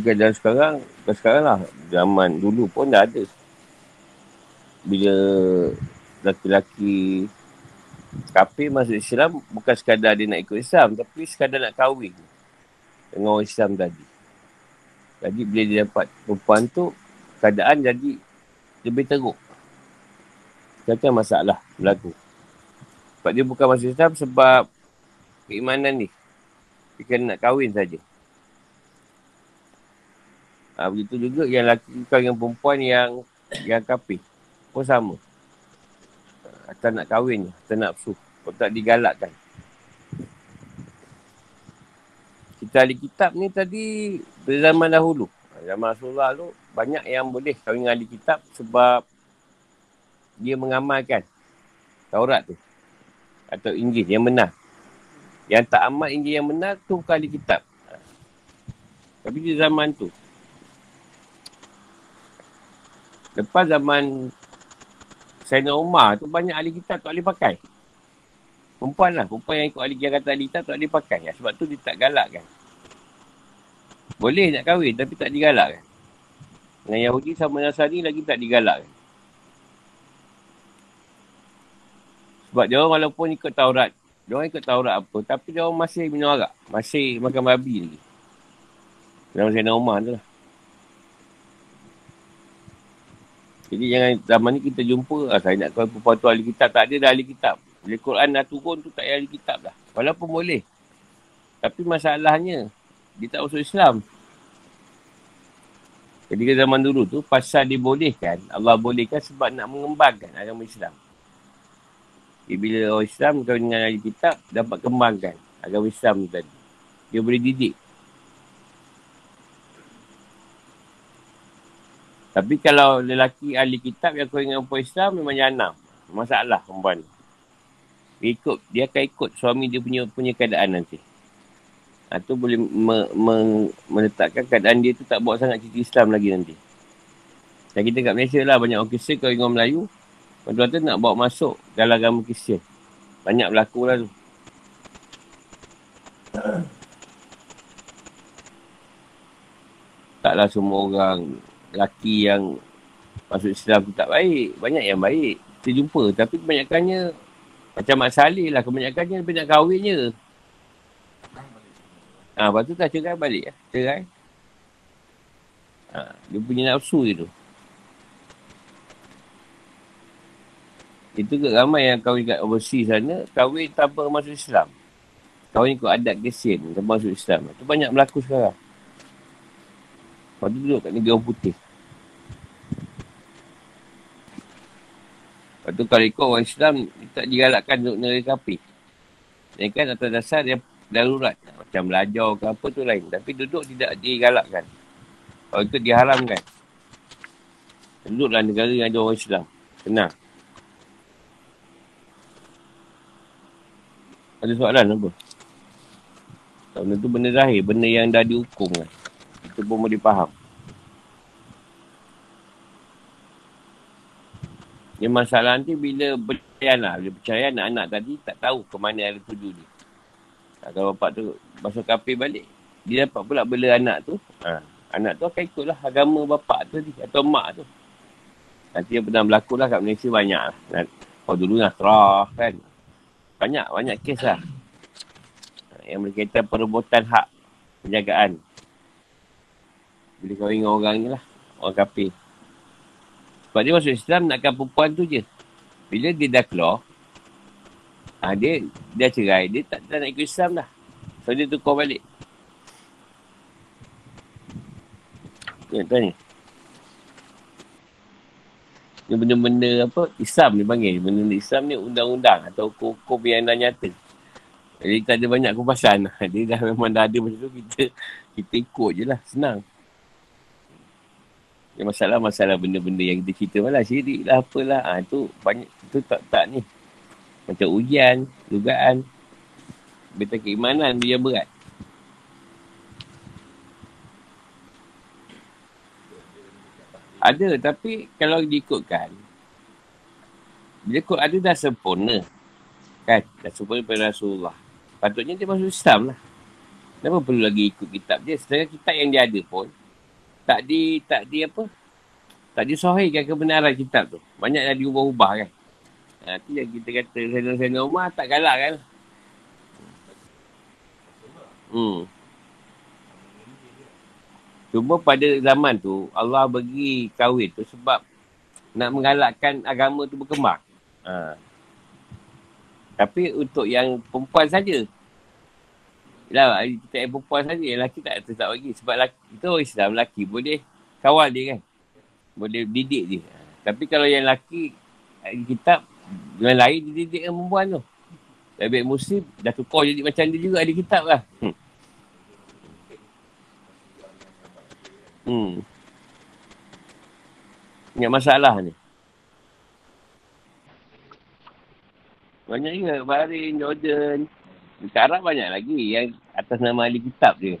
bukan zaman sekarang, sekarang lah. Zaman dulu pun dah ada. Bila laki-laki kafir masuk Islam, bukan sekadar dia nak ikut Islam, tapi sekadar nak kahwin dengan orang Islam tadi. Jadi bila dia dapat perempuan tu, keadaan jadi lebih teruk. Macam masalah berlaku. Sebab dia bukan masuk Islam sebab keimanan ni. Dia kena nak kahwin saja. Ha, begitu juga yang laki kau yang perempuan yang yang kapi pun sama. Atau nak kahwin, atau nak nafsu. Kau tak digalakkan. Kita ahli kitab ni tadi dari zaman dahulu. Zaman Rasulullah tu banyak yang boleh kahwin dengan ahli kitab sebab dia mengamalkan Taurat tu. Atau Injil yang benar. Yang tak amat Injil yang benar tu bukan ahli kitab. Tapi di zaman tu, Lepas zaman Sayyidina Umar tu banyak ahli kitab tak boleh pakai. Perempuan lah. Perempuan yang ikut ahli yang kata ahli kitab tak boleh pakai. Ya, sebab tu dia tak galak kan. Boleh nak kahwin tapi tak digalak kan. Dengan Yahudi sama Nasrani lagi tak digalak kan. Sebab dia walaupun ikut Taurat. Dia ikut Taurat apa. Tapi dia masih minum arak. Masih makan babi lagi. Dalam Sayyidina Umar tu lah. Jadi jangan zaman ni kita jumpa, ah, saya nak kau perempuan tu ahli kitab. Tak ada dah ahli kitab. Bila Quran dah turun tu tak ada ahli kitab dah. Walaupun boleh. Tapi masalahnya, dia tak masuk Islam. Ketika zaman dulu tu, pasal dibolehkan, Allah bolehkan sebab nak mengembangkan agama Islam. Jadi bila orang Islam kau dengan ahli kitab, dapat kembangkan agama Islam tadi. Dia boleh didik. Tapi kalau lelaki ahli kitab yang kau ingat perempuan Islam memang janam. Masalah perempuan ni. Dia ikut, dia akan ikut suami dia punya punya keadaan nanti. Ha, tu boleh me, me, meletakkan keadaan dia tu tak bawa sangat cerita Islam lagi nanti. Dan kita kat Malaysia lah banyak orang Kristian kalau orang Melayu. Tuan-tuan tu nak bawa masuk dalam agama Kristian. Banyak berlaku lah tu. Taklah semua orang lelaki yang masuk Islam tu tak baik. Banyak yang baik. Kita jumpa. Tapi kebanyakannya macam Mak Salih lah. Kebanyakannya lebih nak kahwin je. Ha, lepas tu tak cerai balik lah. Cerai. Ha, dia punya nafsu je tu. Itu ke ramai yang kahwin kat overseas sana, kahwin tanpa masuk Islam. Kahwin ikut adat kesin tanpa masuk Islam. Itu banyak berlaku sekarang. Lepas tu duduk kat orang putih. Lepas tu kalau ikut orang Islam, tak digalakkan untuk negeri kapi. Ini kan atas dasar yang darurat. Macam belajar ke apa tu lain. Tapi duduk tidak digalakkan. Kalau itu diharamkan. Duduklah negara yang ada orang Islam. Tenang. Ada soalan apa? Benda tu benda zahir. Benda yang dah dihukum kan. Itu pun boleh faham. Yang masalah nanti bila percaya anak. Bila percaya anak-anak tadi tak tahu ke mana ada tuju dia. Ha, kalau bapak tu masuk kafe balik. Dia dapat pula bela anak tu. Ha, anak tu akan ikutlah agama bapak tu atau mak tu. Nanti yang pernah berlaku lah kat Malaysia banyak lah. Oh dulu Nasrah kan. Banyak, banyak kes lah. Yang berkaitan perebutan hak penjagaan. Bila kahwin dengan orang ni lah. Orang kafir. Sebab dia masuk Islam nakkan perempuan tu je. Bila dia dah keluar, ha, dia dia cerai, dia tak, tak nak ikut Islam dah. So dia tukar balik. Ya, tanya. Ni benda-benda apa? Islam ni panggil. Benda-benda Islam ni undang-undang atau hukum-hukum yang dah nyata. Jadi tak ada banyak kupasan. Dia dah memang dah ada macam tu. Kita, kita ikut je lah. Senang. Masalah-masalah benda-benda yang kita cerita malah syirik lah apalah. Ha, tu banyak. tu tak tak ni. Macam ujian, dugaan. Betul keimanan dia berat. Ada tapi kalau diikutkan bila kod ada dah sempurna kan dah sempurna pada Rasulullah patutnya dia masuk Islam lah kenapa perlu lagi ikut kitab dia sedangkan kitab yang dia ada pun tak di tak di apa tak disahihkan kebenaran kitab tu banyak yang diubah-ubah kan ha, tu yang kita kata Sayyidina Umar tak galak kan hmm Cuma pada zaman tu, Allah bagi kahwin tu sebab nak menggalakkan agama tu berkembang. Ha. Tapi untuk yang perempuan saja. Yalah, kita yang perempuan saja, lelaki tak tak bagi. Sebab lelaki, kita orang Islam, lelaki boleh kawal dia kan. Boleh didik dia. Tapi kalau yang lelaki, kitab, yang lain dia didik dengan perempuan tu. Lebih muslim, dah tukar jadi macam dia juga ada kitab lah. Hmm. Hmm. Ingat masalah ni. Banyak juga. Bahrain, Jordan. Arab banyak lagi. Yang atas nama ahli kitab dia.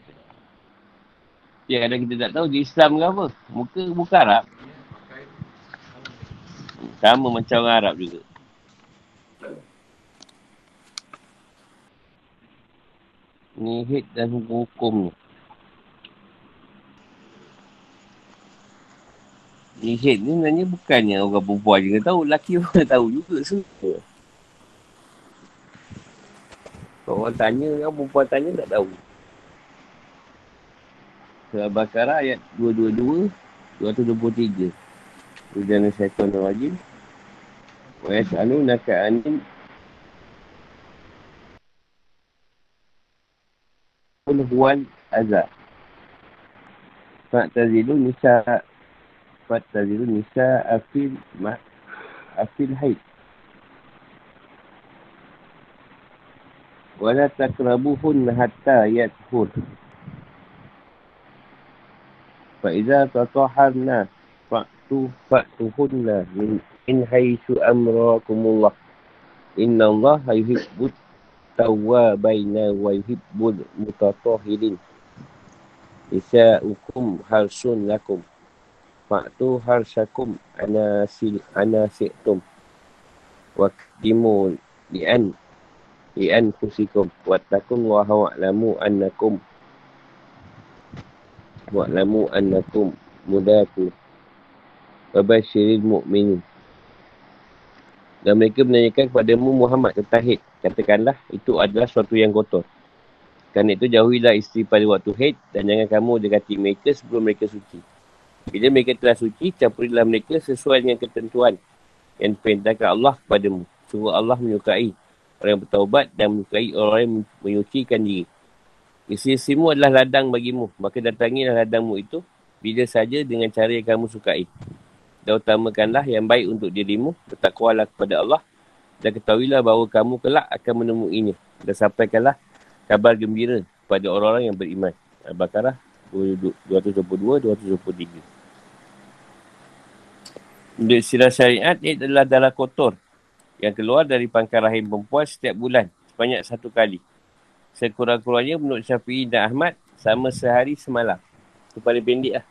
Ya, kadang kita tak tahu dia Islam ke apa. Muka bukan Arab. Sama macam orang Arab juga. Ni hit dan hukum-hukum ni. Jihad ni sebenarnya bukannya orang perempuan je tahu. Lelaki pun tahu juga semua. Kalau orang tanya, orang perempuan tanya tak tahu. Surah Bakara ayat 222, 223. Ujana syaitan rajim. Wa yas'alu naka anin. Qul huwal azab. Fa'tazilu nisa' Fattazilu nisa afil ma afil haid. Wala takrabuhun hatta yadhur. Fa idza tataharna fa'tu fa'tuhunna min in haitsu amrakumullah. Inna Allah yuhibbut tawwabaina wa yuhibbul mutatahirin. Isa ukum harsun lakum. Faktu harsakum anasil anasitum. Waktimu li'an li'an kusikum. Wattakum wa hawa'lamu annakum. Wa'lamu annakum mudaku. Wabashiril mu'minin. Dan mereka menanyakan kepadamu Muhammad tentang haid. Katakanlah, itu adalah sesuatu yang kotor. Kerana itu jauhilah isteri pada waktu haid dan jangan kamu dekati mereka sebelum mereka suci. Bila mereka telah suci, campurilah mereka sesuai dengan ketentuan yang diperintahkan Allah kepadamu. Sungguh Allah menyukai orang yang bertaubat dan menyukai orang yang menyucikan diri. Isteri-isterimu adalah ladang bagimu. Maka datangilah ladangmu itu bila saja dengan cara yang kamu sukai dan utamakanlah yang baik untuk dirimu, bertakwalah kepada Allah dan ketahuilah bahawa kamu kelak akan menemuinya dan sampaikanlah kabar gembira kepada orang-orang yang beriman. Al-Baqarah 222-223 Untuk istilah syariat, ini adalah darah kotor yang keluar dari pangkal rahim perempuan setiap bulan sebanyak satu kali. Sekurang-kurangnya menurut Syafi'i dan Ahmad, sama sehari semalam. Itu paling pendek lah.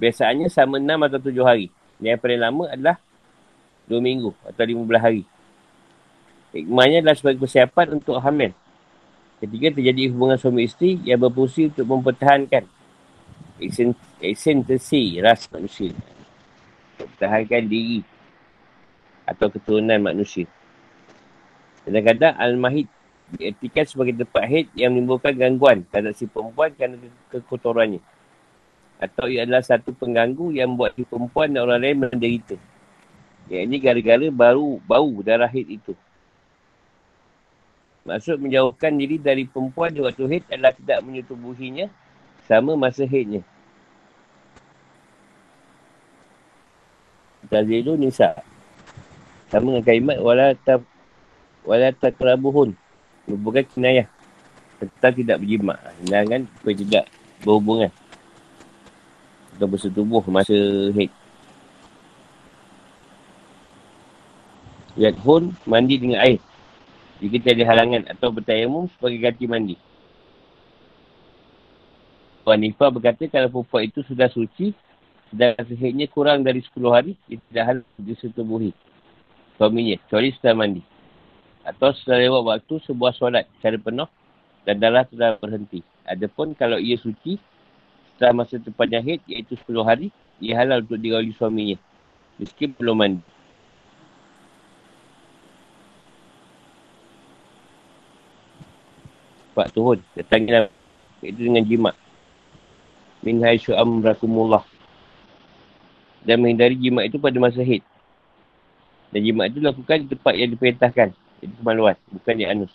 Biasanya sama enam atau tujuh hari. Yang paling lama adalah dua minggu atau lima belas hari. Hikmahnya adalah sebagai persiapan untuk hamil. Ketiga, terjadi hubungan suami isteri yang berfungsi untuk mempertahankan esensi ras manusia. Mempertahankan diri atau keturunan manusia. Kadang-kadang Al-Mahid diartikan sebagai tempat haid yang menimbulkan gangguan terhadap si perempuan kerana kekotorannya atau ia adalah satu pengganggu yang membuat si perempuan dan orang lain menderita. Yang ini gara-gara baru bau darah haid itu. Maksud menjauhkan diri dari perempuan di waktu haid adalah tidak menyetubuhinya sama masa haidnya. Tazilu nisa. Sama dengan kalimat wala ta wala takrabuhun. Bukan kinayah. Tentang tidak berjimat. Hilangan supaya tidak berhubungan atau bersetubuh masa haid. Lihat hun, mandi dengan air. Jika tiada halangan atau bertayamum sebagai ganti mandi. Puan berkata kalau perempuan itu sudah suci dan sehidnya kurang dari 10 hari, dia tidak harus disetubuhi suaminya, kecuali setelah mandi. Atau setelah lewat waktu sebuah solat secara penuh dan darah telah berhenti. Adapun kalau ia suci, setelah masa tempatnya haid iaitu 10 hari, ia halal untuk dirawali suaminya. Meski belum mandi. Pak Tuhun, datangnya itu dengan jimat. Min haisyu amrakumullah. Dan menghindari jimat itu pada masa haid. Dan jimat itu lakukan di tempat yang diperintahkan. Itu kemaluan, bukan di anus.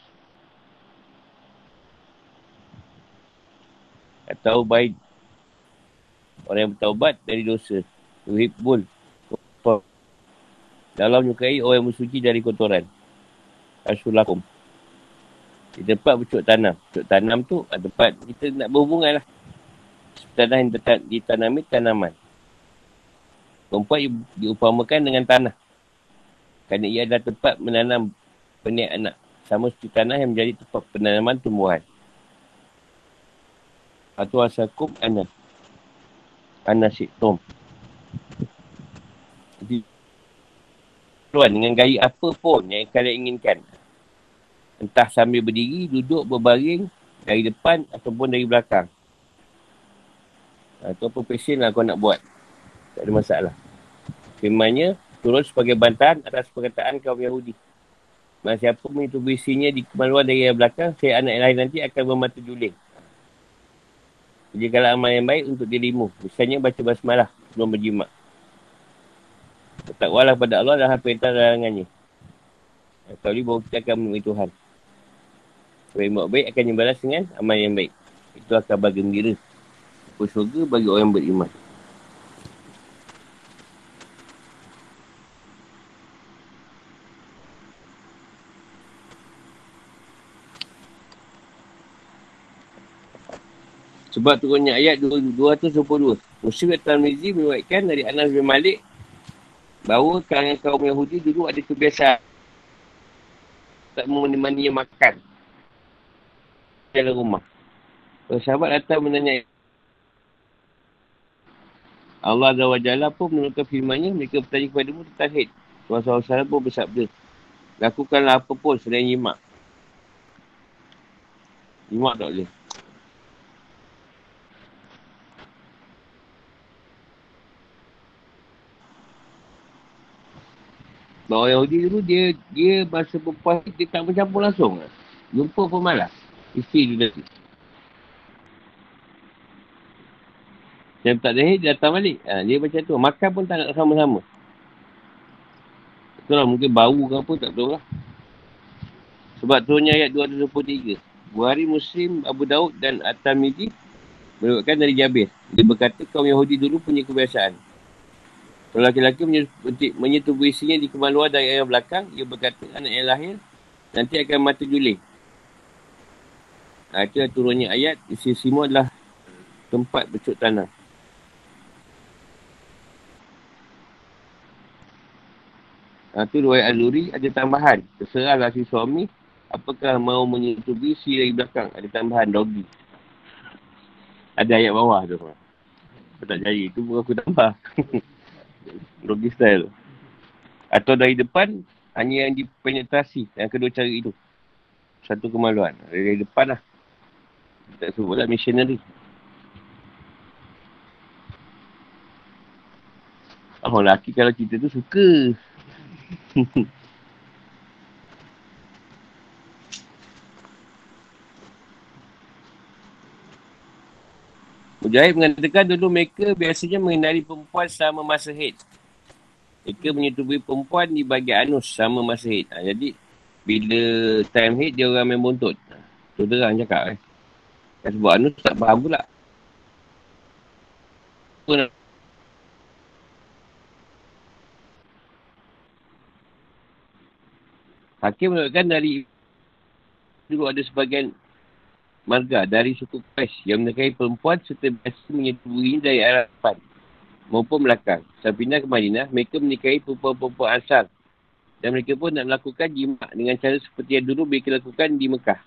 Atau baik orang yang bertaubat dari dosa. Yuhibbul. Dalam menyukai orang yang bersuci dari kotoran. Asyulakum. Di tempat bercuk tanam. Bercuk tanam tu ah, tempat kita nak berhubungan lah. Tanah yang ditanami tanaman. Perempuan diupamakan dengan tanah. Kerana ia adalah tempat menanam penik anak. Sama seperti tanah yang menjadi tempat penanaman tumbuhan. Atau asakum anak anasiktum. Jadi, tuan dengan gaya apa pun yang kalian inginkan. Entah sambil berdiri, duduk, berbaring dari depan ataupun dari belakang. Atau apa pesen lah kau nak buat. Tak ada masalah. Firmannya turun sebagai bantahan atas perkataan kaum Yahudi. Masa siapa itu berisinya di kemaluan dari belakang, saya anak lain nanti akan bermata juling. Kerjakanlah amal yang baik untuk dirimu. Misalnya baca basmalah sebelum berjimat. Bertakwalah pada Allah dan perintah larangannya. Kali bahawa kita akan menemui Tuhan. Sebab baik akan dibalas dengan amal yang baik. Itu akan bagi gembira. Surga bagi orang yang beriman. Sebab turunnya ayat 222. Musyrik At-Tarmizi menyebutkan dari Anas bin Malik bahawa kalangan kaum Yahudi dulu ada kebiasaan tak menemani makan. Dalam rumah. Kalau sahabat datang menanya Allah Jalla pun menurutkan firmannya, mereka bertanya kepada mu tentang haid. Tuhan SAW pun bersabda, lakukanlah apa pun selain nyimak. Nyimak tak boleh. Bahawa Yahudi dulu dia dia masa perempuan dia tak bercampur langsung. Jumpa pun malas. Isteri dia tadi. Yang tak ada dia datang balik. Ha, dia macam tu. Makan pun tak nak sama-sama. Itulah mungkin bau ke apa tak tahu lah. Sebab turunnya ayat 223. Buhari Muslim Abu Daud dan At-Tamidi berkata dari Jabir. Dia berkata kaum Yahudi dulu punya kebiasaan. Kalau laki-laki menyetubuh isinya di kemaluan dari ayah belakang, ia berkata anak yang lahir nanti akan mati juling. Ha, itulah turunnya ayat. Isi semua adalah tempat becuk tanah. Ha, itu ayat aluri ada tambahan. Terserahlah si suami apakah mau menyetubuh isi dari belakang. Ada tambahan dogi. Ada ayat bawah tu. Aku tak jadi. Itu pun aku tambah. Rogi style. Atau dari depan, hanya yang dipenetrasi. Yang kedua cara itu. Satu kemaluan. Dari, depan lah. Tak sebut lah missionary. Oh, lelaki kalau kita tu suka. Mujahid mengatakan dulu mereka biasanya mengenali perempuan selama masa haid. Mereka menyetubui perempuan di bahagian anus sama masa haid. Ha, jadi, bila time haid, dia orang main bontot. Tu terang cakap eh. Yang sebut anus tak faham pula. Hakim menunjukkan dari dulu ada sebagian marga dari suku Qais yang menikahi perempuan serta biasa menyetujui dari arah depan maupun belakang. Sampai pindah ke Madinah, mereka menikahi perempuan-perempuan asal. Dan mereka pun nak melakukan jimat dengan cara seperti yang dulu mereka lakukan di Mekah.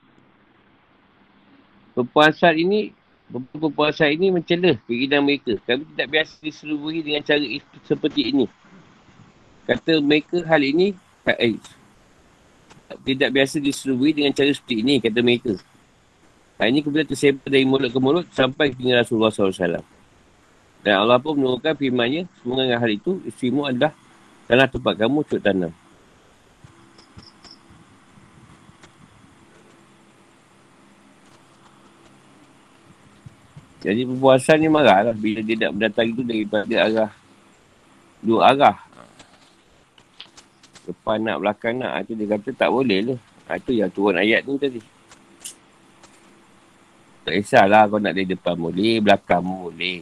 Perempuan asal ini, perempuan asal ini mencela keinginan mereka. Kami tidak biasa diserubui dengan cara seperti ini. Kata mereka hal ini, eh, tidak biasa diserubui dengan cara seperti ini, kata mereka. Hal ini kemudian tersebar dari mulut ke mulut sampai ke Rasulullah SAW. Dan Allah pun menurunkan firmannya, semua dengan hal itu, istrimu adalah tanah tempat kamu untuk tanam. Jadi perpuasan ni marah lah bila dia nak mendatang itu daripada arah dua arah. Depan nak, belakang nak. Itu dia kata tak boleh lah. Itu yang turun ayat tu tadi. Tak kisahlah kau nak dari depan boleh, belakang boleh.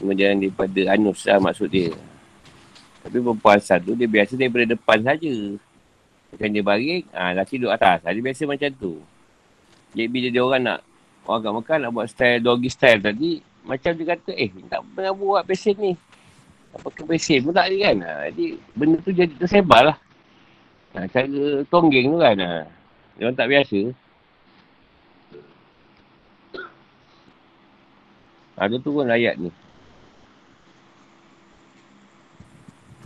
Cuma jangan daripada anus lah maksud dia. Tapi perempuan tu dia biasa daripada depan saja. Macam dia baring, ha, laki duduk atas. Ha, dia biasa macam tu. Jadi bila dia orang nak, orang kat makan nak buat style, doggy style tadi, macam dia kata, eh, tak pernah buat pesen ni. Apa ke pesen pun tak ada kan. Ha, jadi benda tu jadi tersebar lah. Ha, cara tonggeng tu kan. Ha. Dia orang tak biasa. Ada tu pun ayat ni.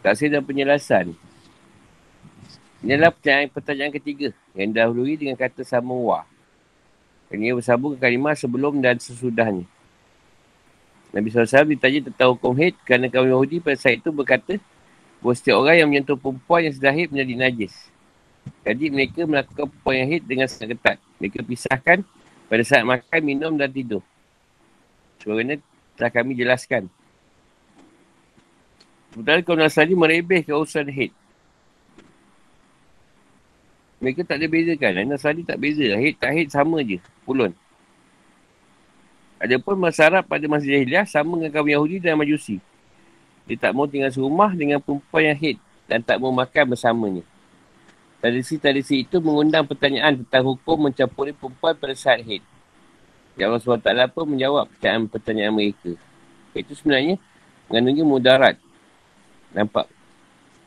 Taksir dan penjelasan. Ini adalah pertanyaan, pertanyaan ketiga yang dahului dengan kata sama wa. Ini bersambung ke kalimah sebelum dan sesudahnya. Nabi SAW ditanya tentang hukum hid kerana kaum Yahudi pada saat itu berkata bahawa setiap orang yang menyentuh perempuan yang sudah hid menjadi najis. Jadi mereka melakukan perempuan yang hid dengan sangat ketat. Mereka pisahkan pada saat makan, minum dan tidur. Sebagainya telah kami jelaskan. Sementara kaum Nasrani merebehkan urusan haid. Mereka tak ada beza kan. Nasrani tak beza. Haid tak haid sama je. Pulun. Ada pun masyarakat pada masa jahiliah sama dengan kaum Yahudi dan Majusi. Dia tak mau tinggal serumah dengan perempuan yang haid dan tak mau makan bersamanya. Tradisi-tradisi itu mengundang pertanyaan tentang hukum mencampuri perempuan pada saat haid. Ya Allah SWT pun menjawab pertanyaan-pertanyaan mereka. Itu sebenarnya mengandungi mudarat. Nampak?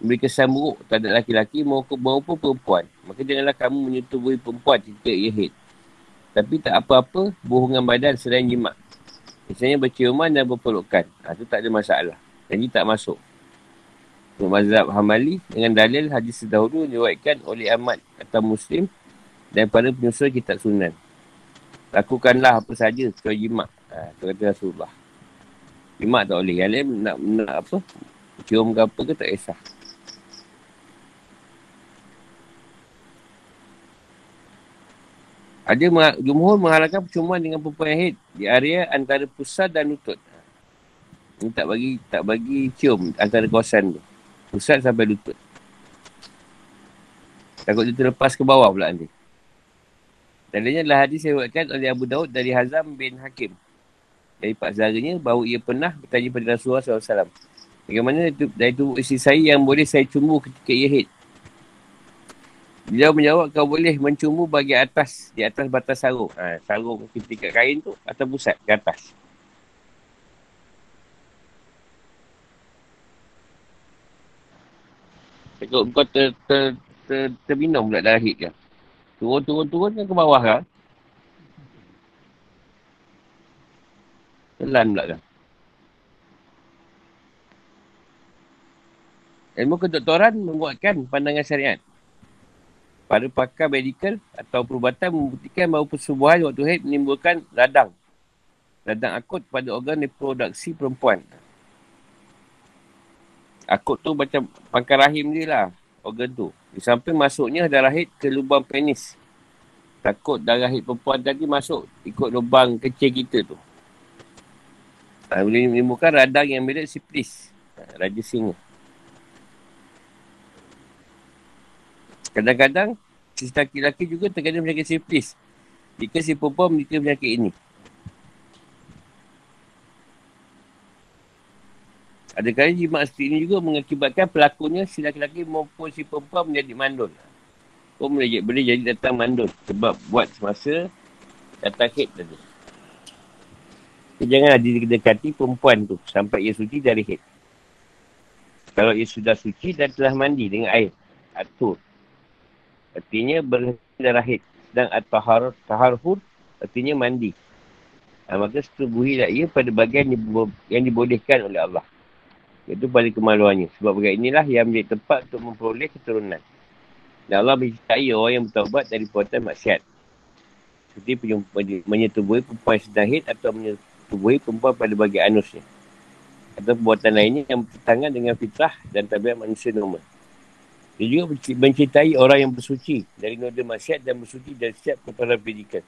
memberi kesan buruk terhadap laki-laki maupun, maupun perempuan. Maka janganlah kamu menyetubui perempuan jika ia hit. Tapi tak apa-apa bohongan badan selain jimat. Misalnya berciuman dan berpelukan. Ha, itu tak ada masalah. Jadi tak masuk. Untuk mazhab Hamali dengan dalil hadis sedahulu diwakilkan oleh Ahmad atau Muslim dan para penyusul kitab sunan. Lakukanlah apa saja kecuali jimat. Ha, itu kata Rasulullah. Jimat tak boleh. Yang lain nak, nak apa? Cium ke apa ke tak kisah. Ada jumhur menghalalkan percuma dengan perempuan haid di area antara pusat dan lutut. Ini tak bagi tak bagi cium antara kawasan tu. Pusat sampai lutut. Takut dia terlepas ke bawah pula nanti. Dalilnya adalah hadis yang diwakilkan oleh Abu Daud dari Hazam bin Hakim. Dari Pak Zaranya bahawa ia pernah bertanya pada Rasulullah SAW. Bagaimana itu, dari tubuh isteri saya yang boleh saya cumbu ketika ia haid? Dia menjawab kau boleh mencumbu bagian atas di atas batas sarung. Ha, sarung ketika kain tu atau pusat ke atas. Takut kau ter, ter, ter, terminum pula darah hit kan. Turun-turun-turun ke bawah kan. Telan pula kan. Ilmu kedoktoran membuatkan pandangan syariat para pakar medikal atau perubatan membuktikan bahawa persubuhan waktu haid menimbulkan radang. Radang akut pada organ reproduksi perempuan. Akut tu macam pangkal rahim dia lah. Organ tu. Di samping masuknya darah haid ke lubang penis. Takut darah haid perempuan tadi masuk ikut lubang kecil kita tu. Ha, boleh menimbulkan radang yang mirip siplis. Ha, Raja singa. Kadang-kadang si laki-laki juga terkena penyakit siflis. Jika si perempuan memiliki penyakit ini. Adakah jimat seperti ini juga mengakibatkan pelakunya si laki-laki maupun si perempuan menjadi mandul. Pun boleh, boleh jadi datang mandul sebab buat semasa datang hit tadi. Jadi, janganlah didekati perempuan tu sampai ia suci dari hit. Kalau ia sudah suci dan telah mandi dengan air. Atur. Artinya berhenti darah haid. Sedang at-tahar, taharhur artinya mandi. Ha, maka setubuhilah ia pada bagian yang dibolehkan oleh Allah. Iaitu pada kemaluannya. Sebab bagian inilah yang menjadi tempat untuk memperoleh keturunan. Dan Allah mencintai orang yang bertawabat dari perbuatan maksiat. Seperti menyetubuhi perempuan sedang haid atau menyetubuhi perempuan pada bagian anusnya. Atau perbuatan lainnya yang bertentangan dengan fitrah dan tabiat manusia normal. Dia juga mencintai orang yang bersuci dari noda masyarakat dan bersuci dari setiap kotoran fizikan.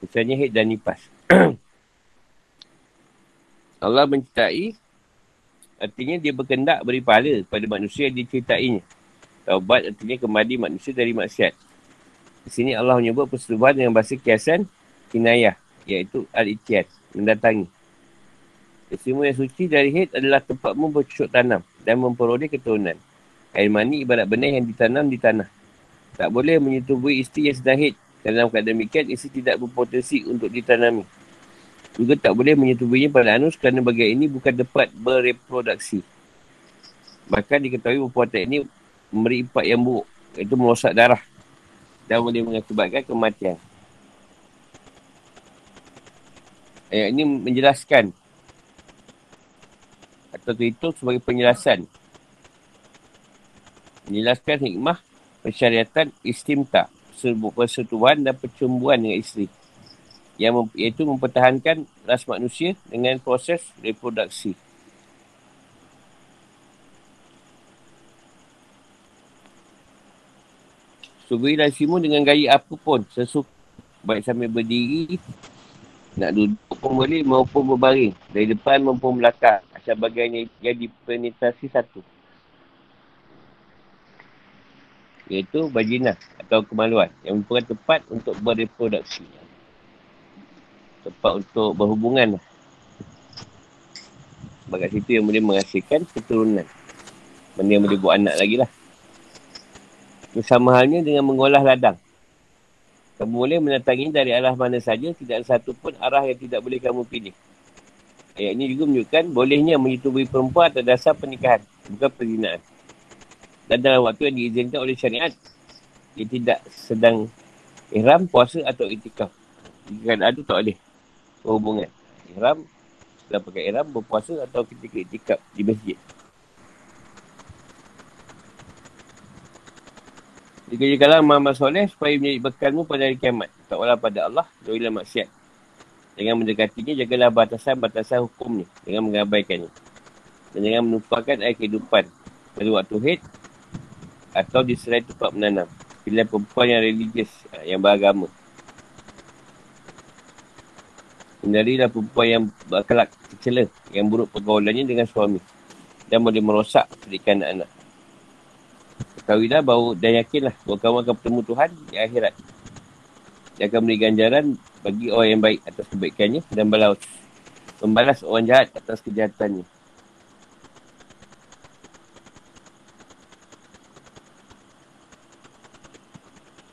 Misalnya haid dan nipas. Allah mencintai artinya dia berkendak beri pahala pada manusia yang dicintainya. Taubat artinya kembali manusia dari maksiat. Di sini Allah menyebut persetubuhan dengan bahasa kiasan kinayah iaitu al-itiad, mendatangi. Semua yang suci dari haid adalah tempatmu bercucuk tanam dan memperoleh keturunan. Air mani ibarat benih yang ditanam di tanah. Tak boleh menyetubui isteri yang sedang haid. Dalam keadaan demikian, isteri tidak berpotensi untuk ditanami. Juga tak boleh menyetubuinya pada anus kerana bagian ini bukan dapat bereproduksi. Bahkan diketahui perbuatan ini memberi impak yang buruk. Iaitu merosak darah. Dan boleh mengakibatkan kematian. Ayat ini menjelaskan atau itu sebagai penjelasan menjelaskan hikmah persyariatan istimta persetubuhan dan percumbuan dengan isteri yang mem- iaitu mempertahankan ras manusia dengan proses reproduksi. Subui dan simu dengan gaya apa pun sesuka baik sambil berdiri nak duduk pun boleh maupun berbaring dari depan maupun belakang asal bagian yang dipenetrasi satu. iaitu vagina atau kemaluan yang merupakan tempat untuk bereproduksi. Tempat untuk berhubungan. Bagai situ yang boleh menghasilkan keturunan. Mana yang boleh buat anak lagi lah. Sama halnya dengan mengolah ladang. Kamu boleh mendatangi dari arah mana saja, tidak ada satu pun arah yang tidak boleh kamu pilih. Ayat ini juga menunjukkan bolehnya menyetubui perempuan atas dasar pernikahan, bukan perzinaan. dan dalam waktu yang diizinkan oleh syariat. Dia tidak sedang ihram, puasa atau itikaf. Jika ada tak boleh berhubungan. Ihram, sedang pakai ihram, berpuasa atau ketika itikaf di masjid. Jika jikalah Muhammad Soleh supaya menjadi bekalmu pada hari kiamat. Tak walau pada Allah, doilah maksiat. Dengan mendekatinya, jagalah batasan-batasan hukum ni. Dengan mengabaikannya. Dan jangan menumpahkan air kehidupan. Pada waktu hid. Atau di selain tempat menanam. Pilihan perempuan yang religius. Yang beragama. Hindarilah perempuan yang berkelak kecela. Yang buruk pergaulannya dengan suami. Dan boleh merosak pendidikan anak-anak. Ketahuilah bahawa dan yakinlah bahawa kamu akan bertemu Tuhan di akhirat. Dia akan beri ganjaran bagi orang yang baik atas kebaikannya dan balas membalas orang jahat atas kejahatannya.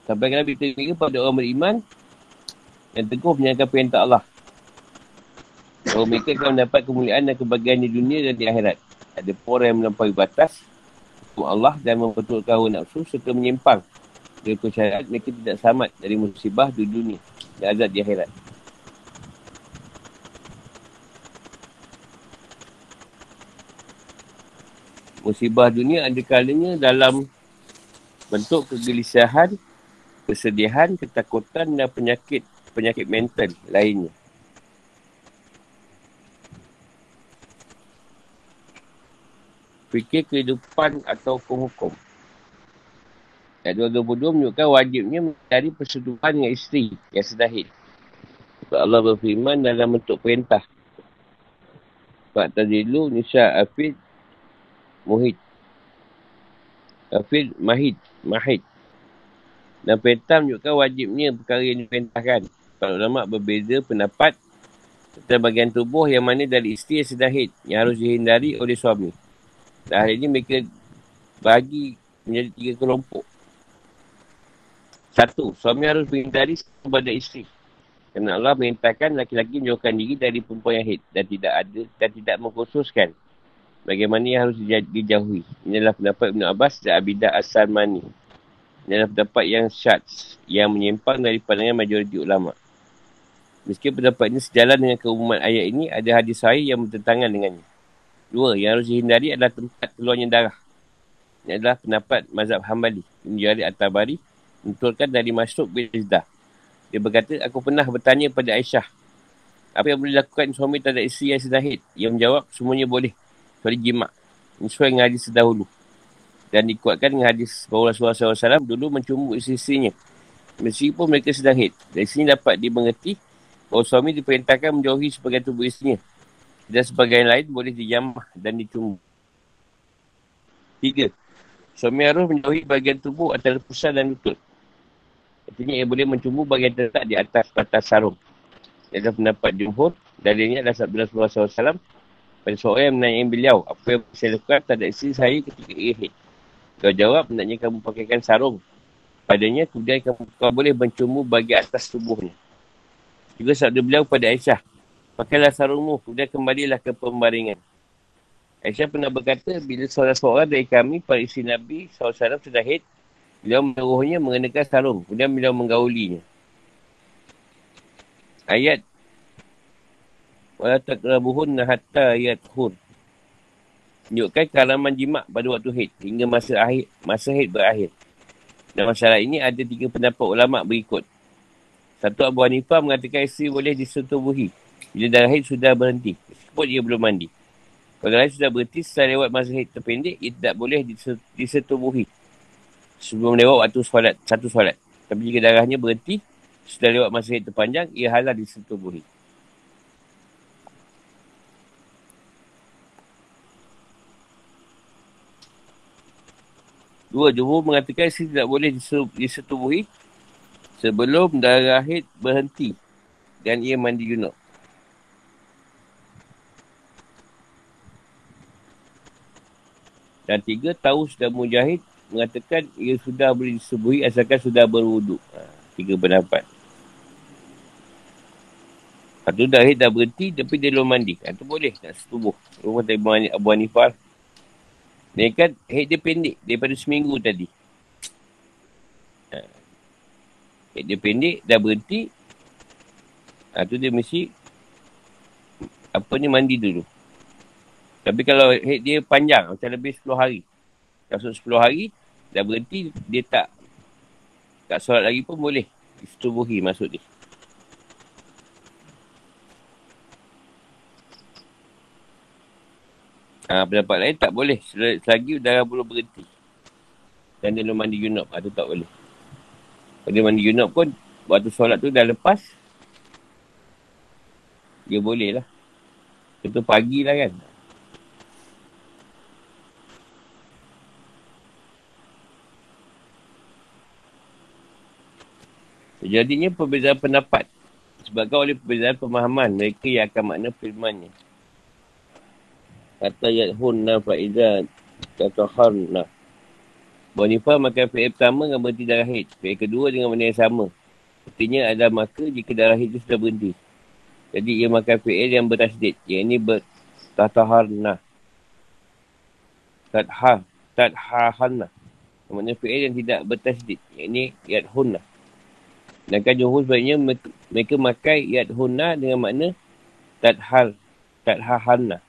Sampai kena beritahu pada orang beriman yang teguh menyangka perintah Allah. Bahawa mereka akan mendapat kemuliaan dan kebahagiaan di dunia dan di akhirat. Ada orang yang melampaui batas hukum Allah dan mempertulkan hawa nafsu serta menyimpang dari persyaratan mereka tidak selamat dari musibah di dunia dan azab di akhirat. Musibah dunia ada kalanya dalam bentuk kegelisahan, kesedihan, ketakutan dan penyakit penyakit mental lainnya. Fikir kehidupan atau hukum-hukum. Ayat 222 menunjukkan wajibnya mencari persetujuan dengan isteri yang sedahid. Sebab Allah berfirman dalam bentuk perintah. Sebab tadilu Nisa Afid Muhid. Afid Mahid. Mahid. Dan perintah menunjukkan wajibnya perkara yang diperintahkan. Para ulama berbeza pendapat tentang bagian tubuh yang mana dari isteri yang sedahid yang harus dihindari oleh suami. Dan ini mereka bagi menjadi tiga kelompok. Satu, suami harus menghindari kepada isteri. Kerana Allah merintahkan laki-laki menjauhkan diri dari perempuan yang hid dan tidak ada dan tidak mengkhususkan bagaimana yang harus dijauhi. Ini adalah pendapat Ibn Abbas dan Abidah As-Salmani. Ini adalah pendapat yang syat yang menyimpang dari pandangan majoriti ulama. Meski pendapat ini sejalan dengan keumuman ayat ini, ada hadis sahih yang bertentangan dengannya. Dua, yang harus dihindari adalah tempat keluarnya darah. Ini adalah pendapat mazhab Hambali. Menjari At-Tabari menutulkan dari Masuk bin Izdah. Dia berkata, aku pernah bertanya pada Aisyah. Apa yang boleh dilakukan suami terhadap isteri yang sedang hid? Ia menjawab, semuanya boleh. Kecuali jimat. Sesuai dengan hadis terdahulu. Dan dikuatkan dengan hadis bahawa Rasulullah SAW dulu mencumbu isteri-isterinya. Meskipun mereka sedang hid. Dari sini dapat dimengerti bahawa suami diperintahkan menjauhi sebagai tubuh isterinya dan sebagainya lain boleh dijamah dan dicumbu. Tiga. Suami harus menjauhi bahagian tubuh antara pusat dan lutut. Artinya ia boleh mencumbu bahagian terletak di atas batas sarung. Ia adalah pendapat jumhur. Dalilnya adalah sabda Rasulullah SAW. Pada seorang yang menanyai beliau, apa yang saya lakukan tak ada isteri saya ketika ia hit. Kau jawab, hendaknya kamu pakaikan sarung. Padanya, kemudian kamu boleh mencumbu bahagian atas tubuhnya. Juga sabda beliau pada Aisyah, Pakailah sarungmu, kemudian kembalilah ke pembaringan. Aisyah pernah berkata, bila seorang-seorang dari kami, para isi Nabi SAW sudah hid, beliau menyuruhnya mengenakan sarung, kemudian beliau menggaulinya. Ayat Wala takrabuhunna hatta yathun. Tunjukkan kalaman jimat pada waktu hid hingga masa akhir masa hid berakhir. Dan masalah ini ada tiga pendapat ulama berikut. Satu Abu Hanifah mengatakan isteri boleh disetubuhi bila darah haid sudah berhenti. Meskipun dia belum mandi. Kalau darah sudah berhenti setelah lewat masa haid terpendek, ia tidak boleh disetubuhi. Sebelum lewat waktu solat, satu solat. Tapi jika darahnya berhenti, sudah lewat masa haid terpanjang, ia halal disetubuhi. Dua, Johor mengatakan isteri tidak boleh disetubuhi sebelum darah haid berhenti dan ia mandi junub. Dan tiga, tahu sudah mujahid mengatakan ia sudah boleh disebuhi asalkan sudah berwuduk. Ha, tiga pendapat. Satu dah dah berhenti tapi dia belum mandi. Itu ha, boleh nak setubuh. Rumah dari Abu Hanifah. Dia kan head dia pendek daripada seminggu tadi. Ha. Head dia pendek, dah berhenti. Ha, dia mesti apa ni mandi dulu. Tapi kalau head dia panjang, macam lebih 10 hari. Masuk 10 hari, dah berhenti, dia tak tak solat lagi pun boleh. Istubuhi masuk dia. Ha, pendapat lain tak boleh. Selagi darah belum berhenti. Dan dia belum mandi junub. Ha, tak boleh. Kalau dia mandi junub pun, waktu solat tu dah lepas. Dia boleh lah. Contoh pagi lah kan. Jadinya perbezaan pendapat. Sebabkan oleh perbezaan pemahaman mereka yang akan makna firmannya kata yadhunna fa'idah kata harna Bonifah makan fi'il pertama dengan berhenti darah hid. Fi'il kedua dengan benda yang sama. Artinya ada maka jika darah hid itu sudah berhenti. Jadi ia makan fi'il yang bertasdid. Yang ini bertataharna. Tadha. Tadhahanna. Maksudnya fi'il yang tidak bertasdid. Yang ini yadhunna. Sedangkan jumhur sebaiknya mereka makai yadhunna dengan makna tadhal. Tadhahanna.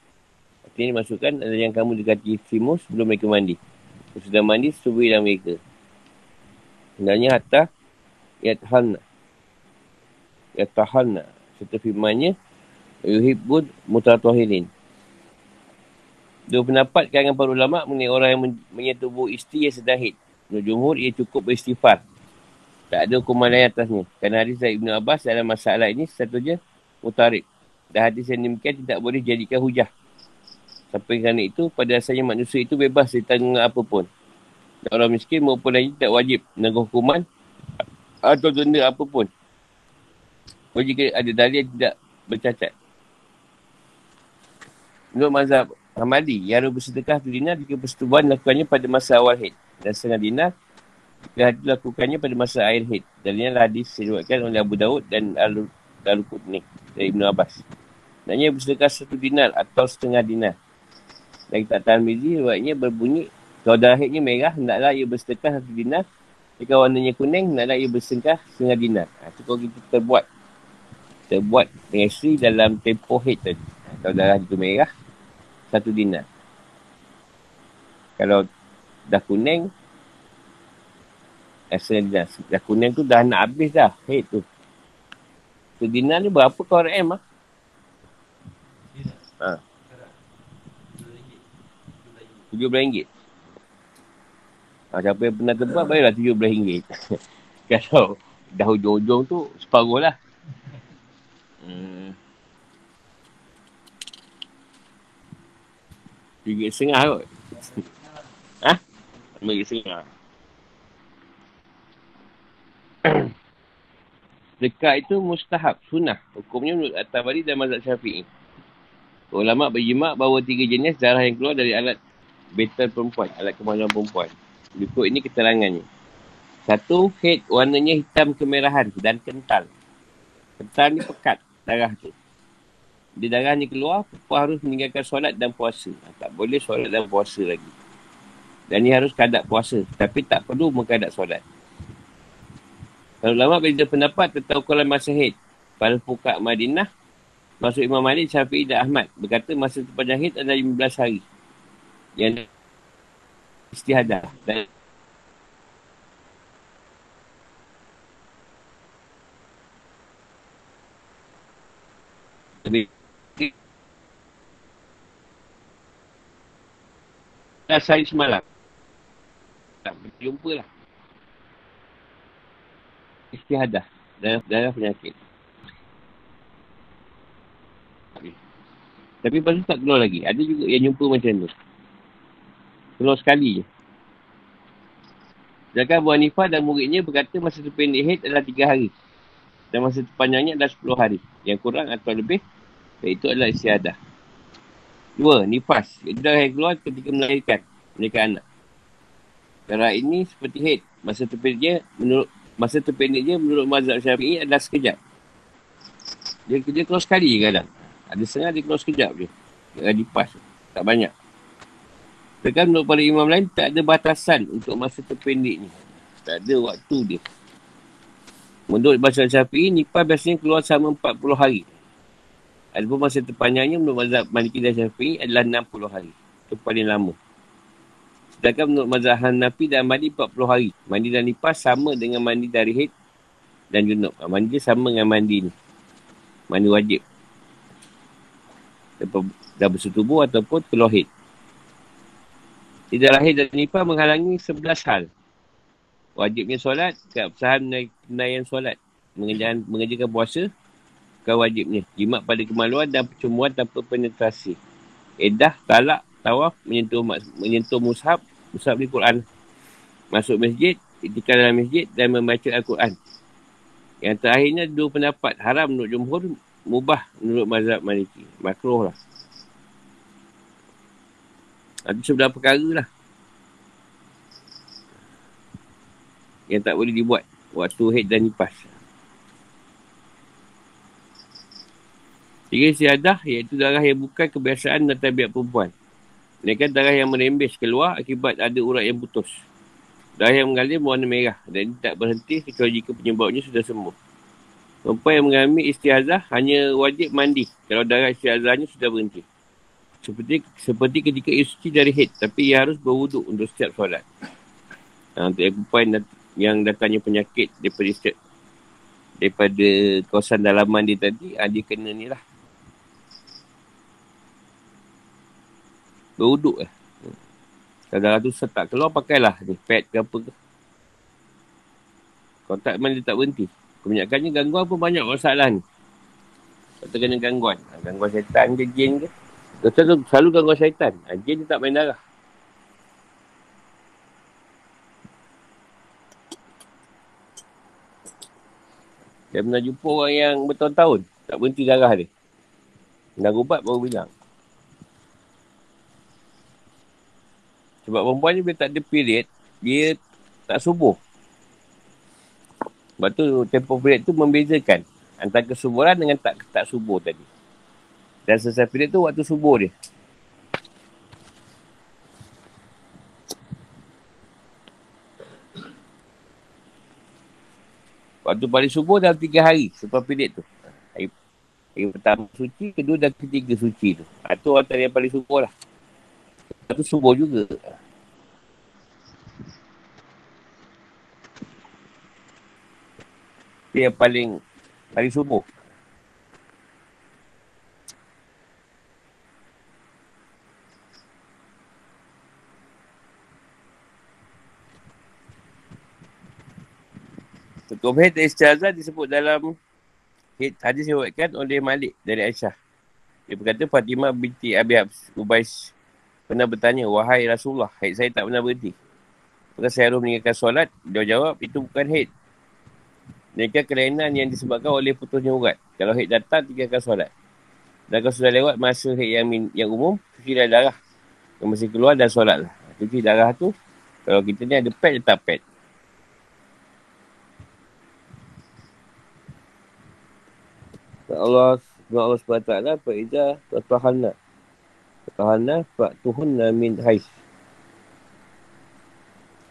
Ini masukkan ada yang kamu dekati simus sebelum mereka mandi. Sudah mandi, dalam mereka. Sebenarnya hatta yathanna. Yatahanna. Serta firmannya, yuhibbun mutatuhirin. Dua pendapat kalangan para ulama mengenai orang yang menyentuh isteri yang sedang hid. Menurut jumhur, ia cukup beristighfar. Tak ada hukuman lain atasnya. Kerana hadis dari Ibn Abbas dalam masalah ini satunya mutarik. Dan hadis yang demikian tidak boleh jadikan hujah. Sampai kerana itu, pada asalnya manusia itu bebas ditanggung apa pun. Dan orang miskin maupun lain tidak wajib menanggung hukuman atau denda apa pun. Kalau jika ada dalil tidak bercacat. Menurut mazhab Hamadi, yang bersedekah tu dinar jika persetubuhan lakukannya pada masa awal haid. Dan setengah dinar jika hati lakukannya pada masa air haid. Dan ini adalah hadis diriwayatkan oleh Abu Daud dan Al-Qudni dari Ibn Abbas. Dan ia bersedekah satu dinar atau setengah dinar. Dan kita tahan mizi, riwayatnya berbunyi, kalau darah haidnya merah, hendaklah ia bersedekah satu dinar. Jika warnanya kuning, hendaklah ia bersedekah setengah dinar. Ha, itu kalau kita terbuat. Terbuat dengan isteri dalam tempoh haid tadi. Ha, kalau darah itu merah, satu dinar. Kalau dah kuning, setengah dinar. Dah kuning tu dah nak habis dah, haid tu. Satu dinar ni berapa kau RM ah? Ha. RM17. Ha, siapa yang pernah tempat, bayarlah RM17. Kalau dah hujung-hujung tu, separuh lah. Hmm. Tiga setengah kot. Ha? Tiga setengah. Dekat itu mustahab, sunnah. Hukumnya menurut At-Tabari dan Mazhab Syafi'i. Ulama berjimak bahawa tiga jenis darah yang keluar dari alat betal perempuan, alat kemaluan perempuan. Berikut ini keterangannya. Satu, head warnanya hitam kemerahan dan kental. Kental ni pekat darah tu. Di darah ni keluar, perempuan harus meninggalkan solat dan puasa. Ha, tak boleh solat dan puasa lagi. Dan ni harus kadak puasa. Tapi tak perlu mengkadak solat. Kalau lama beza pendapat tentang ukuran masa head. Pada Fukat Madinah, masuk Imam Malik, Syafi'i dan Ahmad. Berkata masa terpanjang head adalah 15 hari yang istihadah dan dah saya semalam tak berjumpa lah istihadah dalam, dalam penyakit tapi pasal tak keluar lagi ada juga yang jumpa macam tu Keluar sekali je. Sedangkan Abu Hanifah dan muridnya berkata masa terpendek haid adalah tiga hari. Dan masa terpanjangnya adalah sepuluh hari. Yang kurang atau lebih, itu adalah istiadah. Dua, nifas. Itu darah yang keluar ketika melahirkan. Melahirkan anak. Darah ini seperti haid. Masa terpendeknya, menurut masa terpendeknya menurut mazhab syafi'i adalah sekejap. Dia, dia keluar sekali kadang. Ada setengah dia keluar sekejap je. Dia nifas. Tak banyak. Tekan menurut para imam lain, tak ada batasan untuk masa terpendek ni. Tak ada waktu dia. Menurut bahasa Syafi'i, nipah biasanya keluar sama 40 hari. Adapun masa terpanjangnya menurut mazhab Maliki dan Syafi'i adalah 60 hari. Itu paling lama. Sedangkan menurut mazhab Hanafi dan mandi 40 hari. Mandi dan nipah sama dengan mandi dari haid dan junub. Ah, mandi sama dengan mandi ni. Mandi wajib. Dah bersetubuh ataupun keluar haid. Tidak lahir dan nipah menghalangi sebelas hal. Wajibnya solat, keabsahan penaian solat. Mengerjakan, mengerjakan puasa, bukan wajibnya. Jimat pada kemaluan dan percumuan tanpa penetrasi. Edah, talak, tawaf, menyentuh menyentuh mushab, mushab di Quran. Masuk masjid, itikad dalam masjid dan membaca Al-Quran. Yang terakhirnya dua pendapat. Haram menurut jumhur, mubah menurut mazhab maliki. Makruh lah. Ada sebelah perkara lah. Yang tak boleh dibuat. Waktu head dan nipas. Tiga siadah iaitu darah yang bukan kebiasaan dan tabiat perempuan. Mereka darah yang merembes keluar akibat ada urat yang putus. Darah yang mengalir berwarna merah dan tak berhenti kecuali jika penyebabnya sudah sembuh. Perempuan yang mengalami istiazah hanya wajib mandi kalau darah istiazahnya sudah berhenti. Seperti seperti ketika ia suci dari head. Tapi ia harus berwuduk untuk setiap solat. Ha, untuk yang perempuan yang datangnya penyakit daripada setiap, daripada kawasan dalaman dia tadi, ha, dia kena ni lah. Berwuduk lah. Darah tu tak keluar, pakailah ni, pad ke apa ke. Kalau tak, memang dia tak berhenti. Kebanyakannya gangguan pun banyak masalah ni. Kalau terkena gangguan. Ha, gangguan setan ke, jin ke. Doktor tu selalu gangguan syaitan. Ha, jin tak main darah. Saya pernah jumpa orang yang bertahun-tahun. Tak berhenti darah dia. Dah ubat baru bilang. Sebab perempuan ni bila tak ada period, dia tak subuh. Sebab tu tempoh period tu membezakan antara kesuburan dengan tak tak subuh tadi. Dan selesai period tu waktu subuh dia. Waktu paling subuh dalam tiga hari selepas period tu. Hari, hari pertama suci, kedua dan ketiga suci tu. Itu antara yang paling subuh lah. Waktu subuh juga. Dia yang paling paling subuh. Hukum haid dan istihazah disebut dalam hadis yang oleh Malik dari Aisyah. Dia berkata Fatimah binti Abi Ubais pernah bertanya, Wahai Rasulullah, haid saya tak pernah berhenti. Maka saya harus meninggalkan solat. Dia jawab, itu bukan haid. Mereka kelainan yang disebabkan oleh putusnya urat. Kalau haid datang, tinggalkan solat. Dan kalau sudah lewat masa haid yang, yang umum, cuci darah yang masih keluar dan solat lah. Cuci darah tu, kalau kita ni ada pad, letak pad. Allah Allah SWT Fa'idah Fatahana Fatahana Fa'tuhunna min hais.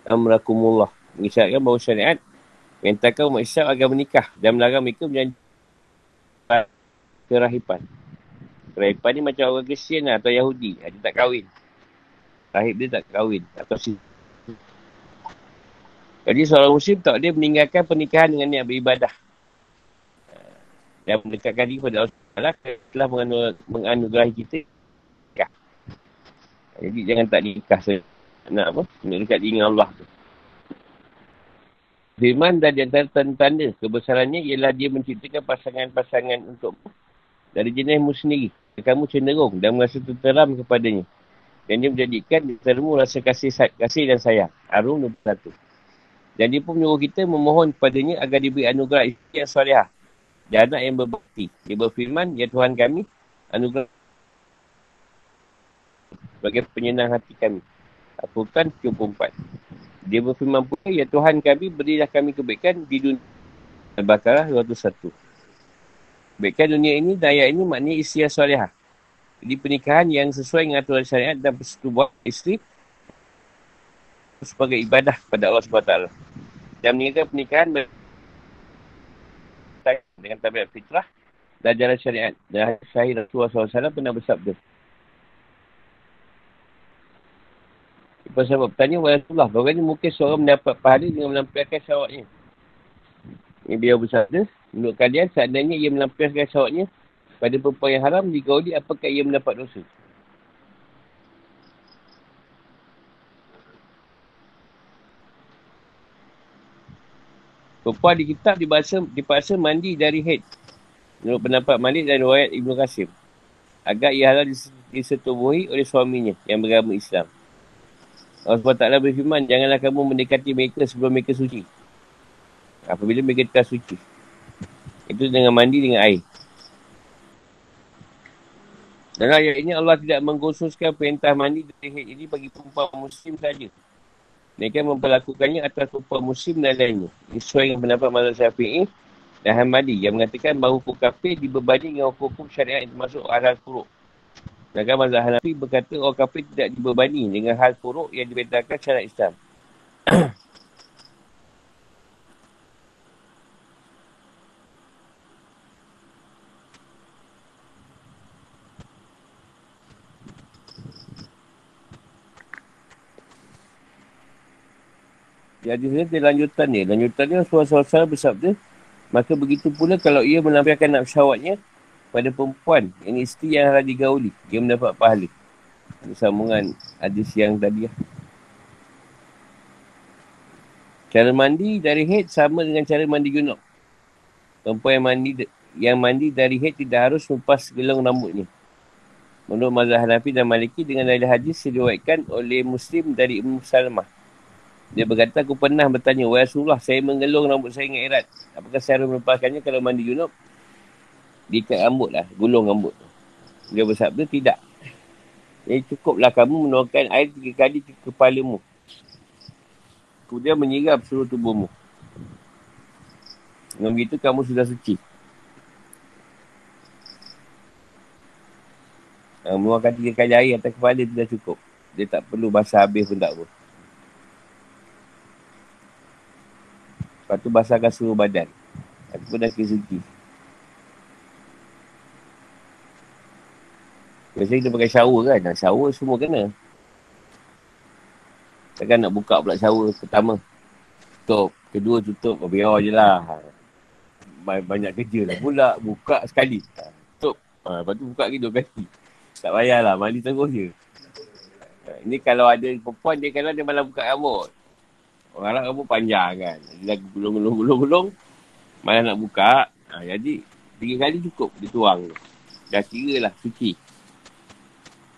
Amrakumullah. Mengisyaratkan bahawa syariat Mentakkan umat Islam agar menikah Dan melarang mereka menjadi Kerahipan. Kerahipan ni macam orang Kristian lah Atau Yahudi. Dia tak kahwin. Rahib dia tak kahwin. Atau si Jadi seorang Muslim tak dia meninggalkan pernikahan dengan niat beribadah. Yang mendekatkan diri kepada Allah telah menganugerahi kita. Jadi jangan tak nikah nak apa? Nak dekat dengan Allah tu. Firman dan di antara tanda-tanda kebesarannya ialah dia menciptakan pasangan-pasangan untuk dari jenismu sendiri. Kamu cenderung dan merasa terteram kepadanya. Dan dia menjadikan termu rasa kasih kasih dan sayang. Arum 21. Dan dia pun menyuruh kita memohon kepadanya agar diberi anugerah istri yang salihah dan anak yang berbakti. Dia berfirman, Ya Tuhan kami, anugerah sebagai penyenang hati kami. Al-Quran 74. Dia berfirman pula, Ya Tuhan kami, berilah kami kebaikan di dunia. Al-Baqarah 201. Kebaikan dunia ini, daya ini maknanya istri yang. Jadi pernikahan yang sesuai dengan aturan syariat dan persetubuhan isteri sebagai ibadah pada Allah SWT. Dan meninggalkan pernikahan dengan tabiat fitrah dan jalan syariat. Dan sahih Rasulullah SAW pernah bersabda. Lepas sahabat bertanya, Wa Rasulullah, bagaimana mungkin seorang mendapat pahala dengan melampiaskan syawaknya? Ini beliau bersabda, menurut kalian, seandainya ia melampiaskan syawaknya pada perempuan yang haram, digauli, apakah ia mendapat dosa? Perempuan di kitab dipaksa, dipaksa mandi dari head. Menurut pendapat Malik dan riwayat Ibn Qasim. Agar ia halal disetubuhi oleh suaminya yang beragama Islam. Allah SWT berfirman, janganlah kamu mendekati mereka sebelum mereka suci. Apabila mereka telah suci. Itu dengan mandi dengan air. Dalam ayat ini Allah tidak mengkhususkan perintah mandi dari head ini bagi perempuan muslim saja. Mereka memperlakukannya atas rupa muslim dan lainnya. Sesuai dengan pendapat mazhab syafi'i dan Hamadi yang mengatakan bahawa hukum kafir dibebani dengan hukum syariat yang termasuk hal-hal furuk. Sedangkan mazhab Hanafi berkata orang kafir tidak dibebani dengan hal furuk yang diperintahkan syariat Islam. Jadi ini lanjutan ni. Lanjutan ni Rasulullah bersabda. Maka begitu pula kalau ia menampilkan nak syawatnya pada perempuan yang isteri yang harus digauli. Dia mendapat pahala. Ada sambungan hadis yang tadi lah. Cara mandi dari head sama dengan cara mandi junub. Perempuan yang mandi yang mandi dari head tidak harus lepas gelong rambutnya. Menurut mazhab Hanafi dan Maliki dengan dalil hadis diriwayatkan oleh Muslim dari Ibn Salamah. Dia berkata, aku pernah bertanya, Wahai Rasulullah, saya mengelung rambut saya dengan erat. Apakah saya harus melepaskannya kalau mandi junub? Diikat rambut lah, gulung rambut. Dia bersabda, tidak. Jadi cukuplah kamu menuangkan air tiga kali ke kepalamu. Kemudian menyirap seluruh tubuhmu. Dengan begitu kamu sudah suci. Menuangkan tiga kali air atas kepala sudah cukup. Dia tak perlu basah habis pun tak pun. Lepas tu basahkan seluruh badan. Ataupun dah kesuci. Biasanya kita pakai shower kan. Shower semua kena. Takkan nak buka pula shower pertama. Tutup. Kedua tutup. Oh, biar je lah. Banyak kerja lah pula. Buka sekali. Tutup. Ha, lepas tu buka lagi dua kali. Tak payahlah. Mandi terus je. Ini kalau ada perempuan dia kalau dia malah buka rambut. Orang Arab rambut panjang kan. Dia gulung-gulung-gulung-gulung. Malah nak buka. Ha, jadi, tiga kali cukup dia tuang tu. Dah kira lah suci.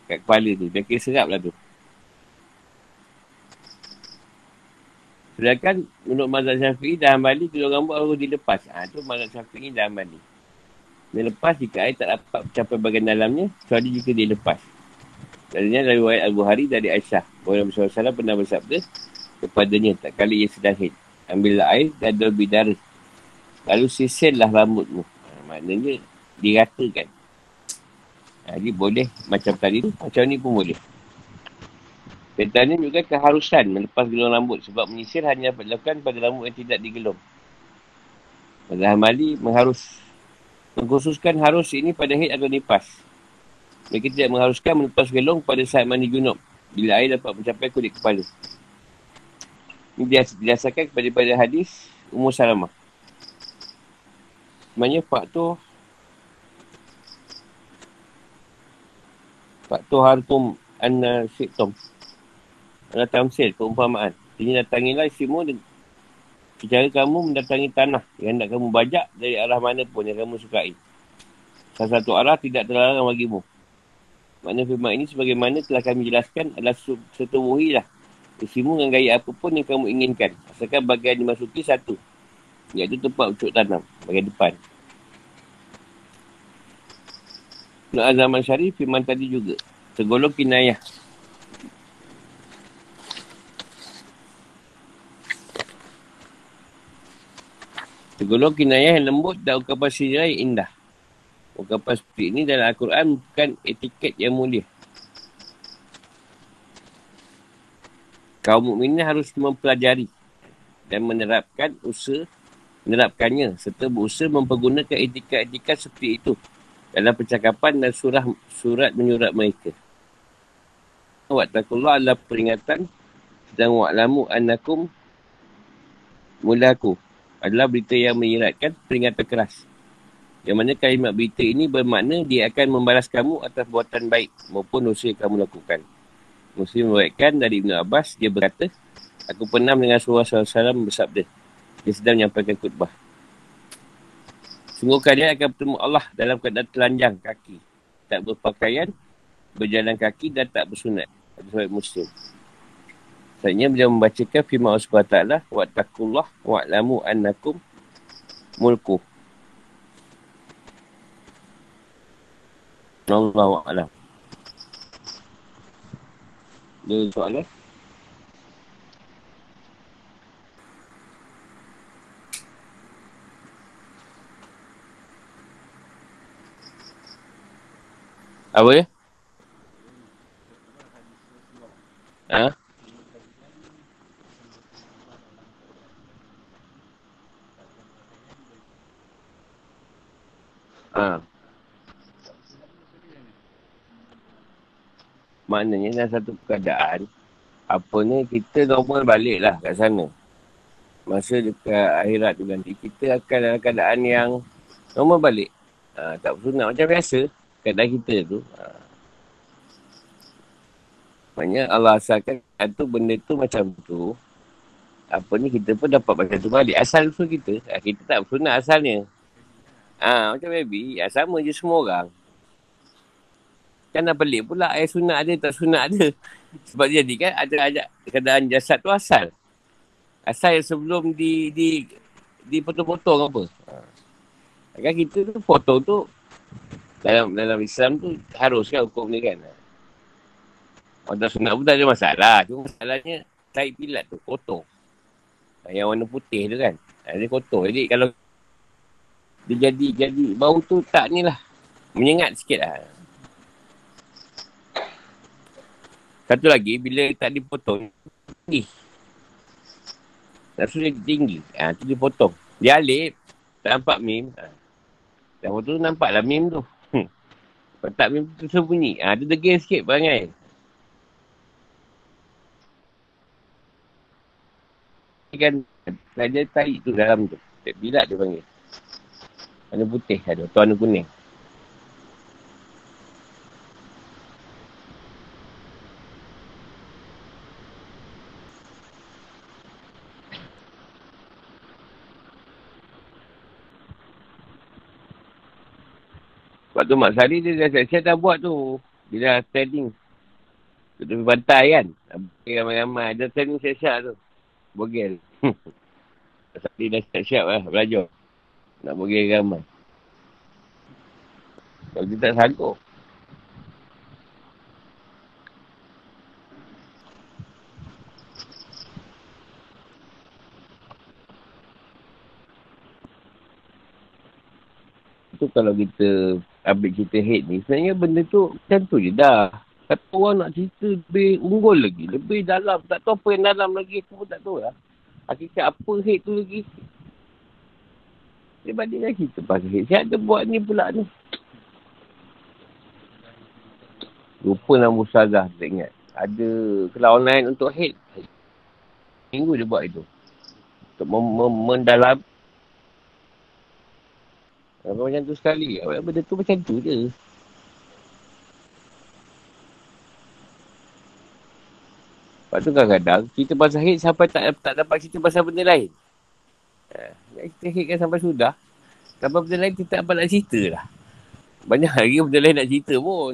Kat kepala tu. Dia kira serap lah tu. Sedangkan menurut mazhab syafi'i dan hambali, gulung rambut harus dilepas. Ha, tu mazhab syafi'i dan hambali. Dia lepas jika air tak dapat mencapai bagian dalamnya, kecuali jika dia lepas. Darinya dari Wahid Al-Buhari dari Aisyah. Bahawa Nabi SAW pernah bersabda, kepadanya tak kali ia sedang haid. Ambillah air dan lebih darah. Lalu sisirlah rambutmu. Ha, maknanya diratakan. Jadi boleh macam tadi tu, macam ni pun boleh. Pertanyaan juga keharusan melepas gelung rambut sebab menyisir hanya dapat dilakukan pada rambut yang tidak digelung. Pada Hamali mengharus mengkhususkan harus ini pada haid atau nipas. Mereka tidak mengharuskan melepas gelung pada saat mandi junub bila air dapat mencapai kulit kepala. Ini didasarkan kepada pada hadis Umur Salamah. Sebenarnya faktor faktor hartum anna syiktum. Anna tamsil, keumpamaan. Ini datangilah isimu secara kamu mendatangi tanah yang nak kamu bajak dari arah mana pun yang kamu sukai. Salah satu arah tidak terlarang bagimu. Makna firman ini sebagaimana telah kami jelaskan adalah setubuhilah Isimu dengan gaya apa pun yang kamu inginkan. Asalkan bagian dimasuki satu. Iaitu tempat ucuk tanam. Bagian depan. Untuk zaman syarif, firman tadi juga. Tergolong kinayah. Tergolong kinayah yang lembut dan ukapan sirai indah. Ukapan seperti ini dalam Al-Quran bukan etiket yang mulia. kaum mukminin harus mempelajari dan menerapkan usaha menerapkannya serta berusaha mempergunakan etika-etika seperti itu dalam percakapan dan surah surat menyurat mereka. Wattakullah adalah peringatan dan wa'lamu annakum mulaku adalah berita yang menyiratkan peringatan keras. Yang mana kalimat berita ini bermakna dia akan membalas kamu atas buatan baik maupun usaha yang kamu lakukan. Muslim meriwayatkan dari Ibn Abbas, dia berkata, Aku pernah dengan Rasulullah SAW bersabda. Dia sedang menyampaikan khutbah. Sungguh kalian akan bertemu Allah dalam keadaan telanjang kaki. Tak berpakaian, berjalan kaki dan tak bersunat. Hadis Sahih Muslim. Selanjutnya beliau membacakan firman Allah SWT Wattakullah wa'lamu annakum mulku. Allah wa'alam. Ada soalan? Apa ya? Ha? Ha. Maknanya dalam satu keadaan, apa ni, kita normal balik lah kat sana. Masa dekat akhirat tu nanti, kita akan dalam keadaan yang normal balik. Ha, tak bersunat macam biasa, keadaan kita tu. Ha. Maknanya Allah asalkan satu benda tu macam tu. Apa ni kita pun dapat macam tu balik. Asal usul kita. Ah, kita tak bersunat asalnya. Ah ha, macam baby. Ya, sama je semua orang. Kan dah pelik pula ayat sunat ada tak sunat ada. Sebab jadi kan ada ajak keadaan jasad tu asal. Asal yang sebelum di di dipotong-potong apa. Ha. Kan kita tu potong tu dalam dalam Islam tu harus kan hukum ni kan. Tak sunat pun tak ada masalah. Cuma masalahnya tahi pilat tu kotor. Yang warna putih tu kan. Dia kotor. Jadi kalau dia jadi jadi bau tu tak ni lah. Menyengat sikit lah. Satu lagi, bila tak dipotong, tinggi. Nafsu dia tinggi. Ha, tu dipotong. Dia alip, tak nampak mim. Ha. Dan waktu tu nampaklah mim tu. Hmm. tak mim tu sembunyi. Ha, dia degil sikit perangai. kan saja tarik tu dalam tu. Bila dia panggil. Warna putih ada. Atau warna kuning. Sebab tu Mak Sari dia dah siap dah buat tu. Dia dah standing. Dia pantai kan. Ramai-ramai. Dia standing siap-siap tu. Bogel. Tapi dah siap-siap lah belajar. Nak bogel ramai. Kalau dia tak sanggup. tu kalau kita ambil cerita hate ni, sebenarnya benda tu macam tu je dah. Kata orang nak cerita lebih unggul lagi. Lebih dalam. Tak tahu apa yang dalam lagi. Aku pun tak tahu lah. Hakikat apa hate tu lagi. Dia bandingkan kita pasal hate. Siapa buat ni pula ni? Lupa nama Ustazah. Tak ingat. Ada kelas online untuk hate. Minggu dia buat itu. Untuk mendalam. Macam tu sekali. Benda tu macam tu je. Lepas tu kadang-kadang cerita pasal hate sampai tak, tak dapat cerita pasal benda lain. Ha, kita hate kan sampai sudah. Sampai benda lain kita tak dapat nak cerita lah. Banyak lagi benda lain nak cerita pun.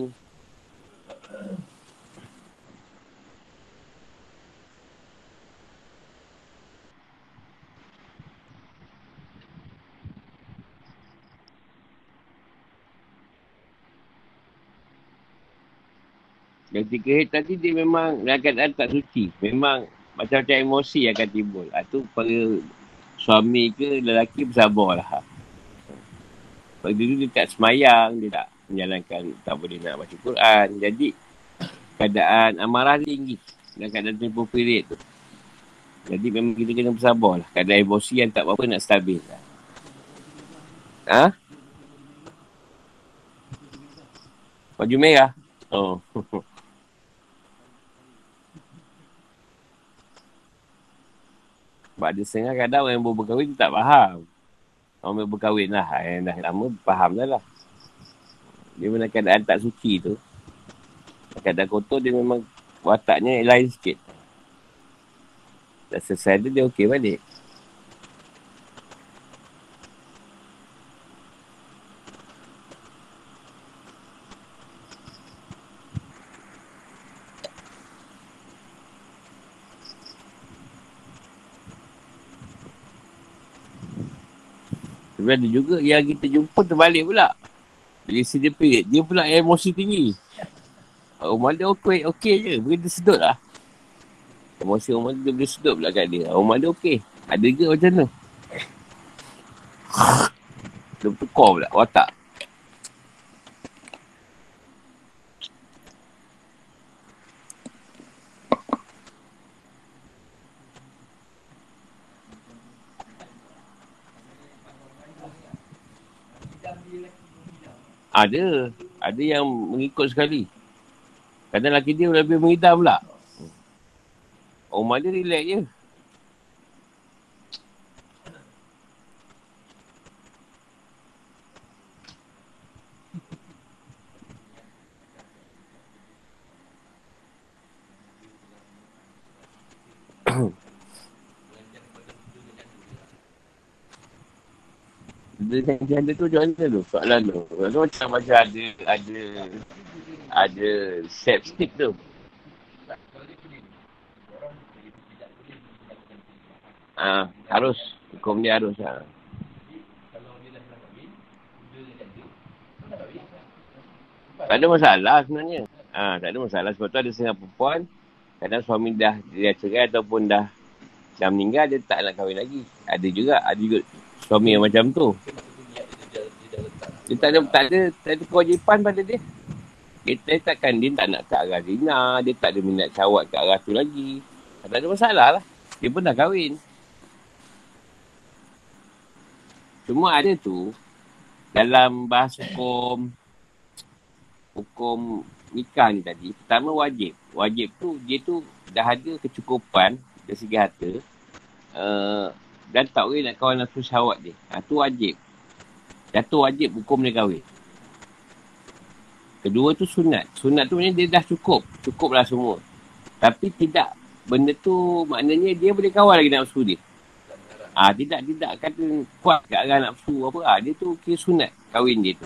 Yang tiga hit tadi dia memang keadaan tak suci. Memang macam-macam emosi yang akan timbul. Itu ha, para suami ke lelaki bersabar lah. Pada dulu dia tak semayang, dia tak menjalankan, tak boleh nak baca Quran. Jadi keadaan amarah tinggi. Dan keadaan tempoh period tu. Jadi memang kita kena bersabar lah. Keadaan emosi yang tak apa-apa nak stabil lah. Ha? Baju merah? Oh. Sebab ada setengah kadang orang yang baru berkahwin tak faham. Orang yang berkahwin lah. Yang dah lama faham dah lah. Dia mana keadaan tak suci tu. Keadaan kotor dia memang wataknya lain sikit. Dah selesai tu dia okey balik. Tapi ada juga yang kita jumpa terbalik pula. Bila dia period, dia pula emosi tinggi. Rumah dia okey, okey je. Beri dia sedut lah. Emosi rumah dia boleh sedut pula kat dia. Rumah dia okey. Ada ke macam tu? Dia bertukar pula watak. Ada. Ada yang mengikut sekali. Kadang lelaki dia lebih mengidam pula. Rumah dia relax je. Dia janda tu macam mana tu soalan tu. Tu macam macam ada ada ada set stick tu. Ah, harus hukum dia harus ah. Tak ada masalah sebenarnya. Ah, tak ada masalah sebab tu ada setengah perempuan kadang suami dah dia cerai ataupun dah dah meninggal dia tak nak kahwin lagi. Ada juga, ada juga suami yang macam tu. Dia tak ada, tak ada, tak ada kewajipan pada dia. Dia, dia takkan dia tak nak ke arah zina. Dia tak ada minat cawat ke arah tu lagi. Tak ada masalah lah. Dia pun dah kahwin. Cuma ada tu, dalam bahasa hukum, hukum nikah ni tadi, pertama wajib. Wajib tu, dia tu dah ada kecukupan dari segi harta. Uh, dan tak boleh nak kawan nafsu syahwat dia. Ha, tu wajib. Jatuh wajib hukum dia kahwin. Kedua tu sunat. Sunat tu maknanya dia dah cukup. Cukup lah semua. Tapi tidak. Benda tu maknanya dia boleh kawal lagi nafsu dia. Ah ha, tidak tidak kata kuat kat arah nafsu apa ah ha, dia tu kira sunat kahwin dia tu.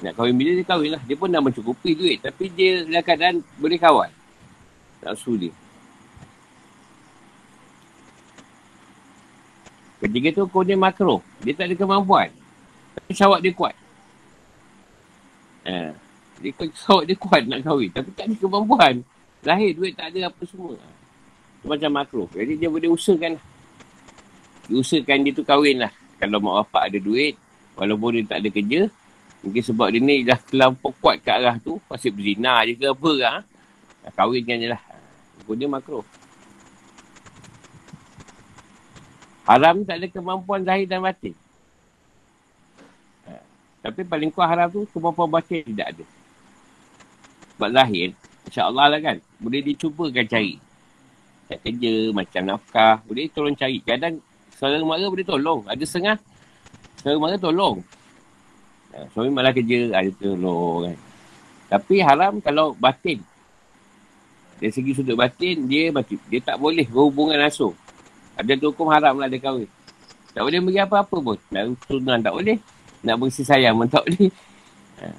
Nak kahwin bila dia kahwin lah. Dia pun dah mencukupi duit. Tapi dia dalam keadaan boleh kawal. Nafsu dia. Ketiga tu kau dia makro. Dia tak ada kemampuan. Tapi syawak dia kuat. Ha. Dia syawak dia kuat nak kahwin. Tapi tak ada kemampuan. Lahir duit tak ada apa semua. Itu macam makro. Jadi dia boleh usahakan. Dia usahakan dia tu kahwin lah. Kalau mak bapak ada duit. Walaupun dia tak ada kerja. Mungkin sebab dia ni dah terlampau kuat ke arah tu. Pasal berzina je ke apa lah. Kahwinkan je lah. Pun dia makro. Haram tak ada kemampuan zahir dan batin. Ha. Tapi paling kuat haram tu kemampuan batin tidak ada. Sebab zahir, insyaAllah lah kan, boleh dicubakan cari. Tak kerja, macam nafkah, boleh tolong cari. Kadang saudara mara boleh tolong. Ada setengah, saudara mara tolong. Ha, suami malah kerja, ada tolong kan. Tapi haram kalau batin. Dari segi sudut batin, dia dia tak boleh berhubungan langsung. Ada tu hukum haram lah dia kahwin. Tak boleh bagi apa-apa pun. Nak tunang tak boleh. Nak berisi sayang pun tak boleh. Ha.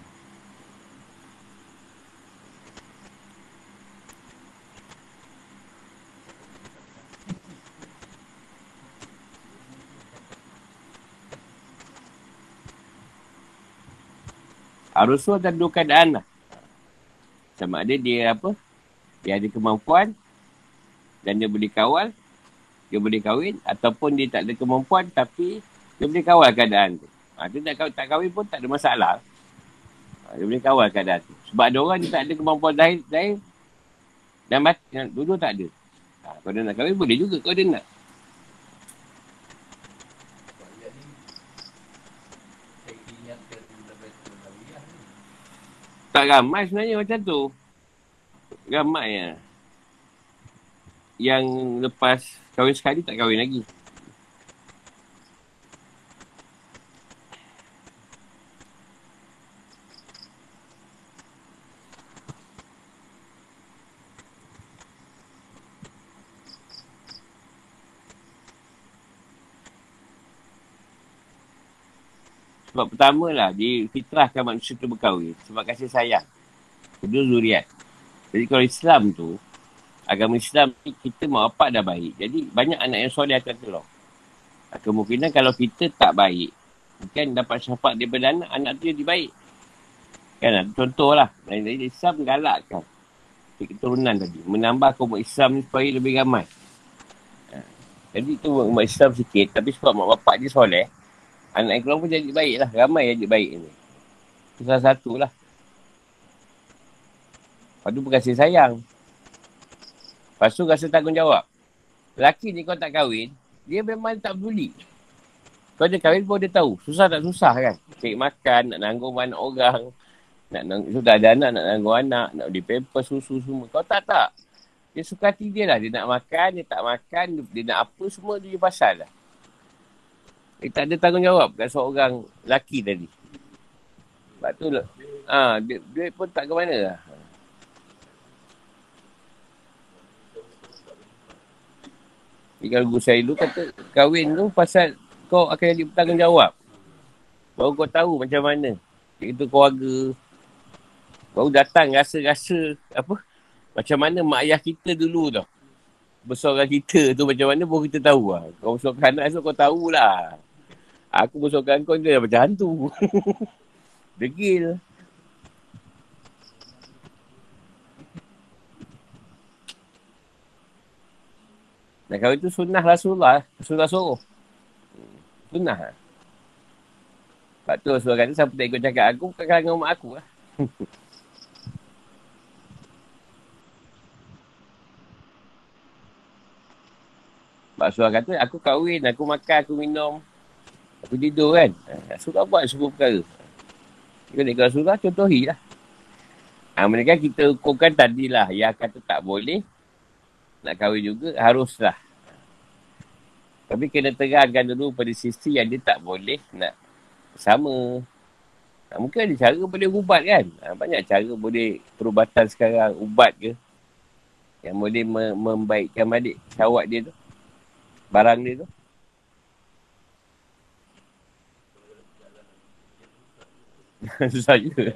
Tu ada dua keadaan lah. Sama ada dia apa. Dia ada kemampuan. Dan dia boleh kawal dia boleh kahwin ataupun dia tak ada kemampuan tapi dia boleh kawal keadaan tu. Ha, dia tak, tak kahwin pun tak ada masalah. Ha, dia boleh kawal keadaan tu. Sebab ada orang dia tak ada kemampuan zahir, zahir Dan mati, dua-dua tak ada. Ha, kalau dia nak kahwin boleh juga kalau dia nak. Tak ramai sebenarnya macam tu. Ramai ya. Yang lepas kahwin sekali tak kahwin lagi. Sebab pertama lah, difitrahkan manusia tu berkahwin. Sebab kasih sayang. Kedua zuriat. Jadi kalau Islam tu, agama Islam ni kita mak bapak dah baik. Jadi banyak anak yang soleh akan keluar. Kemungkinan kalau kita tak baik, kan dapat syafaat daripada anak, anak tu jadi baik. Kan contoh lah. Jadi Islam galakkan keturunan tadi. Menambah kaum Islam ni supaya lebih ramai. Jadi tu umat Islam sikit. Tapi sebab mak bapak dia soleh, Anak yang keluar pun jadi baik lah. Ramai jadi baik ni. Itu salah satu lah. Lepas tu berkasih sayang. Lepas tu rasa tanggungjawab. Lelaki ni kau tak kahwin, dia memang tak peduli. Kau dia kahwin pun dia tahu. Susah tak susah kan? Cari makan, nak nanggung anak orang. Nak nanggung, sudah ada anak, nak nanggung anak. Nak beli paper, susu semua. Kau tak tak. Dia suka hati dia lah. Dia nak makan, dia tak makan. Dia nak apa, semua dia pasal lah. Dia tak ada tanggungjawab kat seorang lelaki tadi. Sebab tu lah. Ha, duit, duit pun tak ke mana lah. Kalau guru saya dulu kata kahwin tu pasal kau akan jadi bertanggungjawab. Baru kau tahu macam mana. Itu keluarga. Baru datang rasa-rasa apa. Macam mana mak ayah kita dulu tau. Besarkan kita tu macam mana pun kita tahu lah. Kau besarkan anak tu kau tahulah. Aku besarkan kau dia macam hantu. Degil. Dan kalau itu sunnah Rasulullah. Rasulullah suruh. Sunnah. Sebab tu Rasulullah kata siapa tak ikut cakap aku, bukan kalangan umat aku lah. Sebab Rasulullah kata aku kahwin, aku makan, aku minum. Aku tidur kan. Rasulullah buat semua perkara. Kalau Rasulullah contohi lah. Ha, mereka kita hukumkan tadilah. Yang kata tak boleh. Nak kahwin juga haruslah. Tapi kena terangkan dulu pada sisi yang dia tak boleh nak sama. Ha, mungkin ada cara boleh ubat kan. Ha, banyak cara boleh perubatan sekarang ubat ke. Yang boleh membaikkan balik syawak dia tu. Barang dia tu. Susah juga.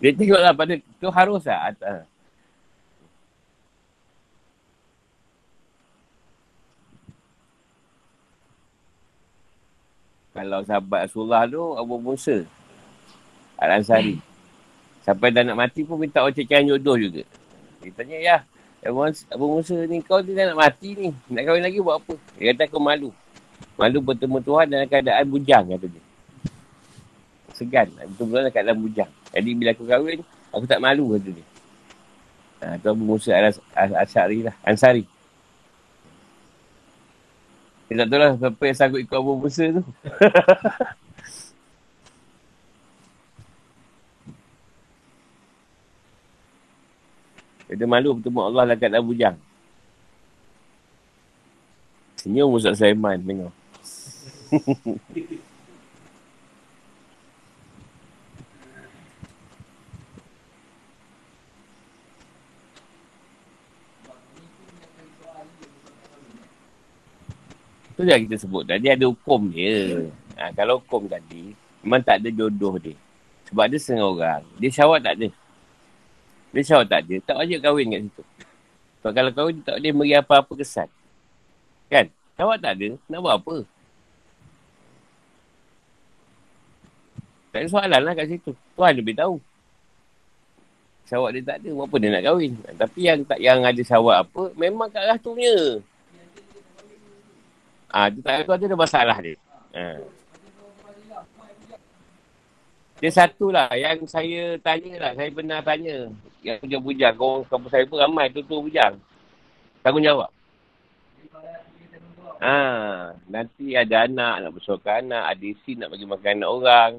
Dia tengoklah pada tu harus lah. Atas. Kalau sahabat Rasulullah tu, Abu Musa. Al-Ansari. Sampai dah nak mati pun minta orang cekkan jodoh juga. Dia tanya, ya, Abu Musa ni kau ni dah nak mati ni. Nak kahwin lagi buat apa? Dia kata aku malu. Malu bertemu Tuhan dalam keadaan bujang kata dia segan. Betul-betul kat dalam bujang. Jadi bila aku kahwin, aku tak malu kata dia. Ha, tu Abu Musa Al-Asyari lah. Ansari. Dia tak tahu lah siapa yang sanggup ikut Abu Musa tu. Dia malu bertemu Allah lah kat dalam bujang. Senyum Ustaz Saiman tengok. Tu yang kita sebut tadi ada hukum dia. Ha, kalau hukum tadi, memang tak ada jodoh dia. Sebab dia setengah orang. Dia syawat tak ada. Dia syawat tak ada. Tak wajib kahwin kat situ. Sebab kalau kahwin, tak boleh beri apa-apa kesan. Kan? Syawat tak ada. Nak buat apa? Tak ada soalan lah kat situ. Tuhan lebih tahu. Syawat dia tak ada. Apa dia nak kahwin? Tapi yang tak yang ada syawat apa, memang kat arah tu punya. Ah, ha, dia tak tu ada masalah dia. Ha. Dia satu lah yang saya tanya lah. Saya pernah tanya. Yang kerja bujang. Kau kampus saya pun ramai tu tu bujang. Tanggungjawab. Ha, nanti ada anak, nak besarkan anak, ada isi nak bagi makan anak orang.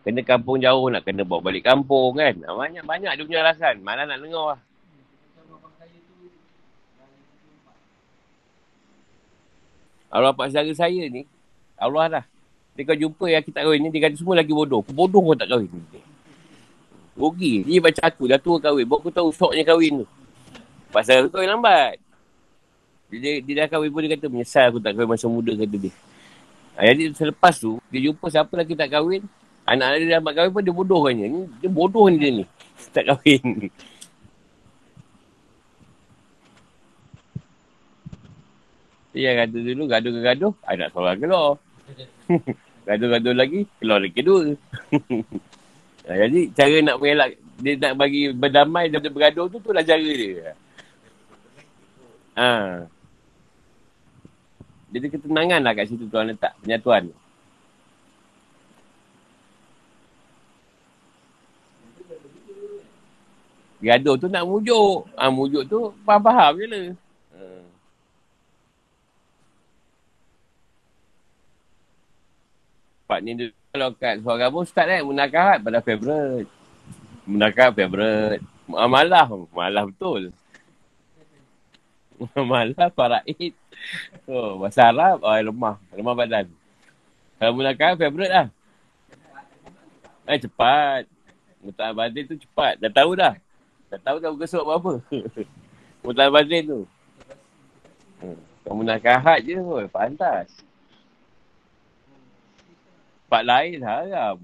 Kena kampung jauh, nak kena bawa balik kampung kan. Banyak-banyak dia punya alasan. Malah nak dengar lah. Allah bapak saudara saya ni, Allah lah. Dia kau jumpa yang kita kahwin ni, dia kata semua lagi bodoh. Aku bodoh kau tak kahwin. Rugi. Dia baca aku, dah tua kahwin. Bawa aku tahu soknya kahwin tu. Pasal kahwin lambat. Dia, dia dah kahwin pun dia kata, menyesal aku tak kahwin masa muda, kata dia. Ha, jadi selepas tu, dia jumpa siapa lagi tak kahwin. Anak dia dah kahwin pun dia bodoh kan. Dia bodoh ni dia ni. Tak kahwin. Dia kata dulu gaduh-gaduh, anak seorang keluar. gaduh-gaduh lagi, keluar lagi kedua. Jadi cara nak mengelak, dia nak bagi berdamai dan bergaduh tu, tu lah cara dia. Ha. Ada ketenangan lah kat situ tuan letak, penyatuan. Gaduh tu nak mujuk. Ha, mujuk tu faham-faham je lah. Pak ni dulu kalau kat suara pun start kan munakahat pada favourite. Munakahat favourite. Ah, malah. Malah betul. malah faraid. Oh, bahasa Arab, oh, lemah. Lemah badan. Kalau munakahat favourite lah. Eh, cepat. Mutar badan tu cepat. Dah tahu dah. Dah tahu dah berkesuk apa-apa. Mutar badan tu. Hmm. Kamu nak kahat je, pantas. Tempat lain haram.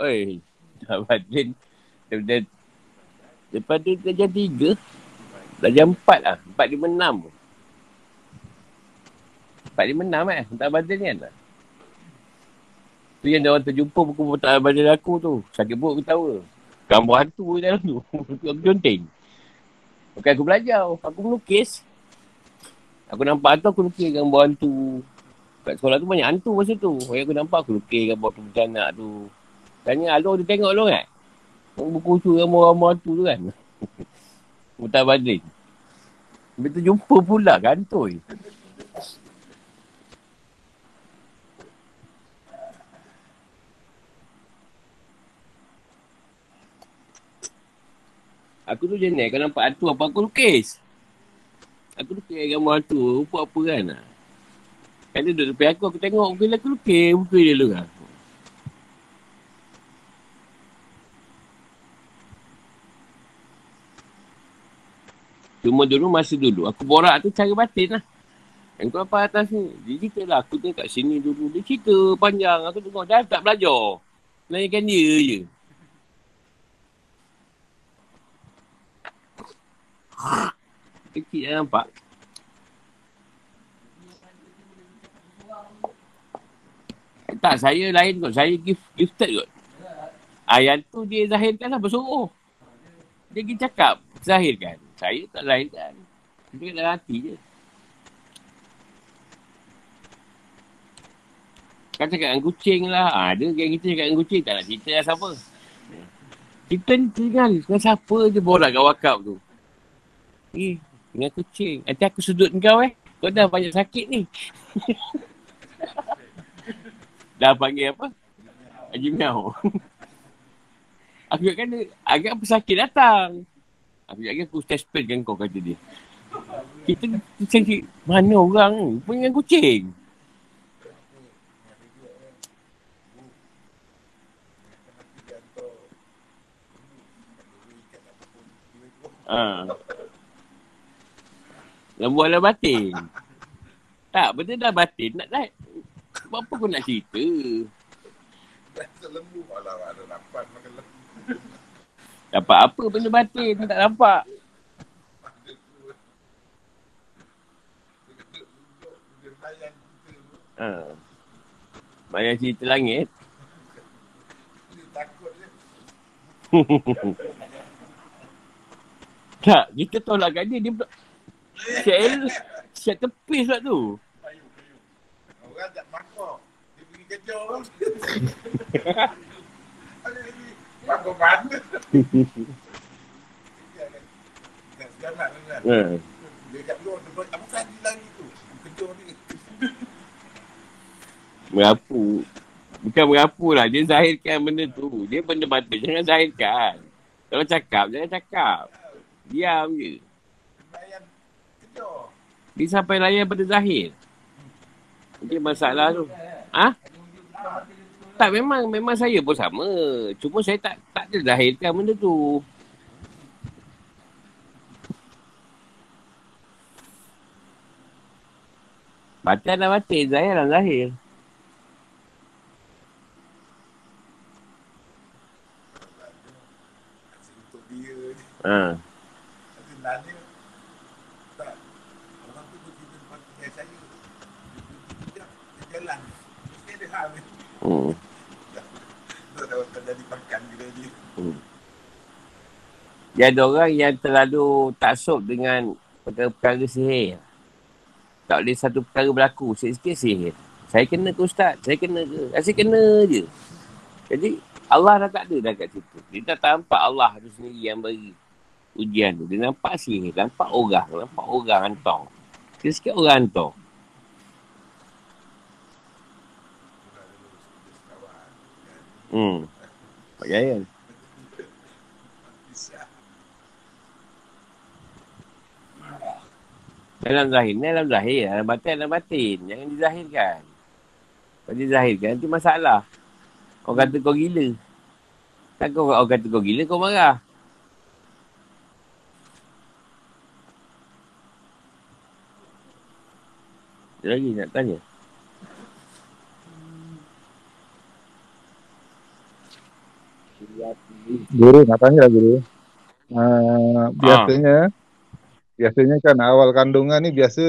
Oi, sahabat Jin. Daripada, daripada darjah tiga, darjah empat lah. Empat lima enam. Empat lima enam eh. Tak ni kan? Tu yang dia orang terjumpa buku tak badan aku tu. Sakit buruk aku tahu. Gambar hantu dalam tu. aku conteng. Bukan aku belajar. Aku melukis. Aku nampak tu aku lukis gambar hantu. Kat sekolah tu banyak hantu masa tu. Yang aku nampak aku lukis gambar tu bencana tu. Tanya Alor dia tengok lu kan? Buku tu gambar-gambar hantu tu kan? Mutar Badrin. Habis tu jumpa pula kantoi. Aku tu jenis kalau nampak hantu apa aku lukis. Aku lukis gambar tu. Rupa apa kan. Kan dia duduk depan aku. Aku tengok muka dia. Aku lukis muka dia dulu kan. Cuma dulu masa dulu. Aku borak tu cara batin lah. Yang apa atas ni. Dia cerita lah. Aku tengok kat sini dulu. Dia cerita panjang. Aku tengok. Dah tak belajar. Lainkan dia je. Kecil dah nampak. Tak, saya lain kot. Saya gift, gifted kot. Ayat tu dia zahirkan lah bersuruh. Dia pergi cakap, zahirkan. Saya tak lahirkan. Dia dalam hati je. Kan cakap dengan kucing lah. Ha, dia yang kita cakap dengan kucing. Tak nak cerita lah siapa. Kita ni tinggal dengan siapa je borak kat wakab tu. Eh, dengan kucing. Nanti aku sudut kau eh. Kau dah banyak sakit ni. dah panggil apa? Haji Miao. aku kan agak pesakit datang. Aku ingat aku test pen kan kau kata dia. Kita cari mana orang ni? Punya kucing. Lembu ala batin. Tak, benda dah batin. Nak dah. Buat apa kau nak cerita? lembu malah ada dapat makan. Dapat apa benda batin? Tak nampak. Ha. Banyak cerita langit. tak, kita tolak dia. Dia Syed, Syed tepis lah tu. orang tak makok. Dia pergi kejar. Ada lagi. Makok mana? Sekarang. Dia kat luar, dia buat, apa tadi lagi tu? Kejar dia. Merapu. Bukan merapu lah. Dia zahirkan benda tu. Dia benda batu. Jangan zahirkan. Kalau cakap, jangan cakap. Diam je. Dia sampai layan pada zahir. Itu masalah tu. Ha? Tak, memang memang saya pun sama. Cuma saya tak tak ada zahirkan benda tu. Batin dan batin, zahir dan zahir. Je. Ha. Ada nanya. Tak. Orang tu bercerita depan kedai saya. Dia pergi kejap, dia jalan. Mesti ada hal ni. Hmm. Dah terjadi makan kedai dia. Hmm. Dia ada orang yang terlalu taksub dengan perkara-perkara sihir. Tak boleh satu perkara berlaku. Sikit-sikit sihir. Saya kena ke ustaz? Saya kena ke? Asyik kena je. Jadi Allah dah tak ada dah kat situ. Dia tak nampak Allah tu sendiri yang beri ujian tu. Dia nampak sihir. Nampak orang. Nampak orang hantar. Sikit-sikit orang hantar. Hmm. Pak. Dalam zahir. Ni dalam zahir. Dalam batin, dalam batin. Jangan dizahirkan. Kalau dizahirkan, nanti masalah. Kau kata kau gila. Tak kau orang kata kau gila, kau marah. Ada lagi nak tanya? Guru nak tanya lah guru. Uh, biasanya biasanya kan awal kandungan ni biasa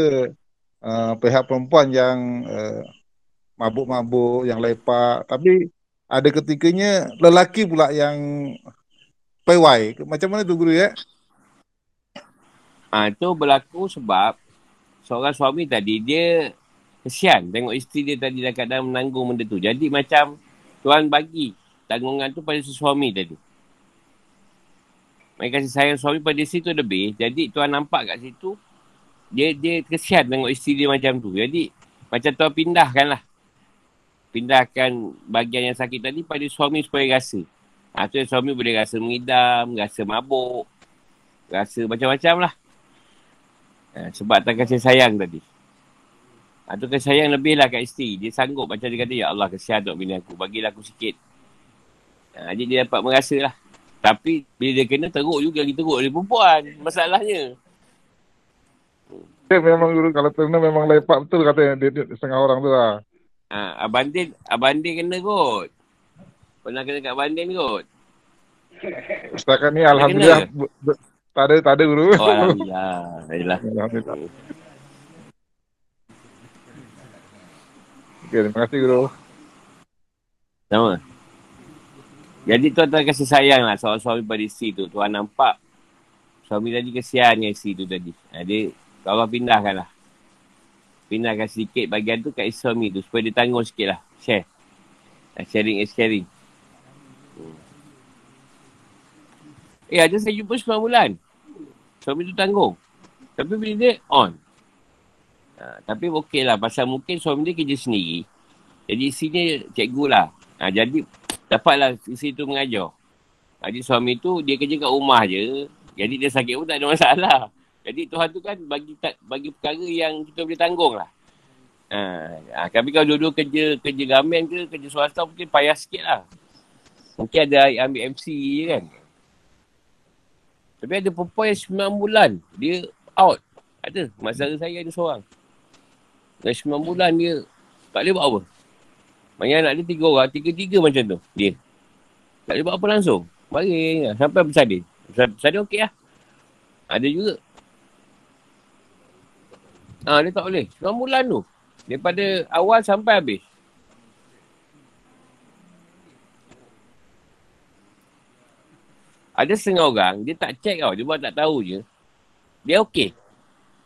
uh, pihak perempuan yang uh, mabuk-mabuk, yang lepak. Tapi ada ketikanya lelaki pula yang pewai. Macam mana tu guru ya? Ha, itu berlaku sebab seorang suami tadi dia kesian tengok isteri dia tadi dah kadang menanggung benda tu. Jadi macam tuan bagi tanggungan tu pada si suami tadi. Mereka kasih sayang suami pada isteri tu lebih. Jadi tuan nampak kat situ dia dia kesian tengok isteri dia macam tu. Jadi macam tuan pindahkan lah. Pindahkan bahagian yang sakit tadi pada suami supaya rasa. Ha, tu suami boleh rasa mengidam, rasa mabuk, rasa macam-macam lah. Ha, sebab tak kasih sayang tadi. Ha, tu kasih sayang lebih lah kat isteri. Dia sanggup macam dia kata, Ya Allah kesian dok bini aku. Bagilah aku sikit. Ha, jadi dia dapat merasa lah. Tapi bila dia kena teruk juga lagi teruk dia perempuan. Masalahnya. Dia memang guru kalau kena memang lepak betul kata dia, dia setengah orang tu lah. Ha, Abang Din, Abang Din kena kot. Pernah kena kat Abang Din kot. Setakat ni alhamdulillah bu- tak ada tak ada guru. Oh, Alhamdulillah. Alhamdulillah. Alhamdulillah. Okay, terima kasih guru. Sama. Jadi tuan tuan kasih sayang lah seorang suami pada isteri tu. Tuan nampak suami tadi kesian dengan isteri tu tadi. Ha, dia kalau pindahkan lah. Pindahkan sedikit bagian tu kat suami tu. Supaya dia tanggung sikit lah. Share. Ha, sharing is caring. Eh ada saya jumpa 9 bulan. Suami tu tanggung. Tapi bila dia on. Ha, tapi okey lah. Pasal mungkin suami dia kerja sendiri. Jadi isinya cikgu lah. Ha, jadi dapatlah isteri tu mengajar. Jadi suami tu dia kerja kat rumah je. Jadi dia sakit pun tak ada masalah. Jadi Tuhan tu kan bagi tak, bagi perkara yang kita boleh tanggung lah. Ha, ha, tapi kalau dua-dua kerja kerja gamen ke kerja swasta mungkin payah sikit lah. Mungkin ada ambil MC je kan. Tapi ada perempuan yang 9 bulan dia out. Ada. Saudara saya ada seorang. Dah 9 bulan dia tak boleh buat apa. Banyak anak dia tiga orang, tiga-tiga macam tu dia. Tak boleh buat apa langsung. Baring lah. Sampai bersalin. Bersalin okey lah. Ada juga. Ha, dia tak boleh. 9 bulan tu. Daripada awal sampai habis. Ada setengah orang, dia tak check tau. Dia buat tak tahu je. Dia okey.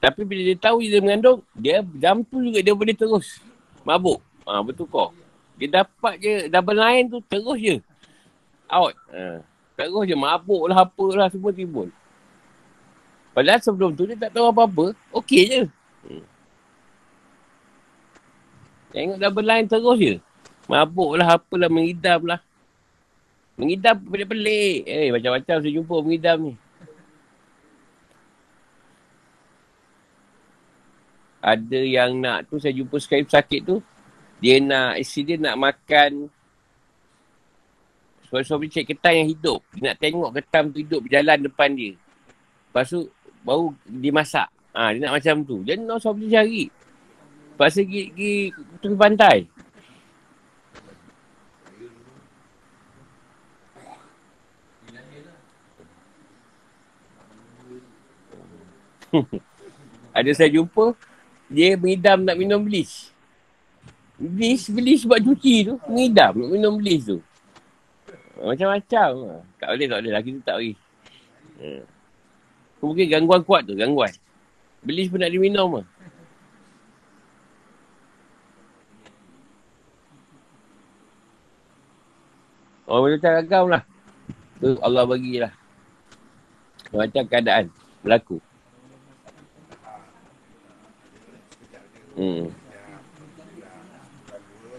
Tapi bila dia tahu dia mengandung, dia jam tu juga dia boleh terus. Mabuk. Ha, bertukar. Dia dapat je double line tu terus je. Out. Ha. Terus je mabuk lah apalah semua timbul. Padahal sebelum tu dia tak tahu apa-apa. Okey je. Hmm. Tengok double line terus je. Mabuk lah apalah mengidam lah. Mengidam pelik-pelik. Eh macam-macam saya jumpa mengidam ni. Ada yang nak tu saya jumpa sekali sakit tu. Dia nak, isteri dia nak makan suami-suami cek ketan yang hidup. Dia nak tengok ketan tu hidup berjalan depan dia. Lepas tu baru dimasak. Ha, dia nak macam tu. Dia nak suami cari. Lepas tu pergi, pergi tepi pantai. Ada saya jumpa, dia mengidam nak minum bleach. Bleach, bleach buat cuci tu, mengidam nak minum bleach tu. Macam-macam. Tak boleh, tak boleh. Laki tu tak boleh. Hmm. Mungkin gangguan kuat tu, gangguan. Bleach pun nak diminum lah. Oh, macam agam lah. Tu Allah bagilah. Macam keadaan berlaku. Hmm.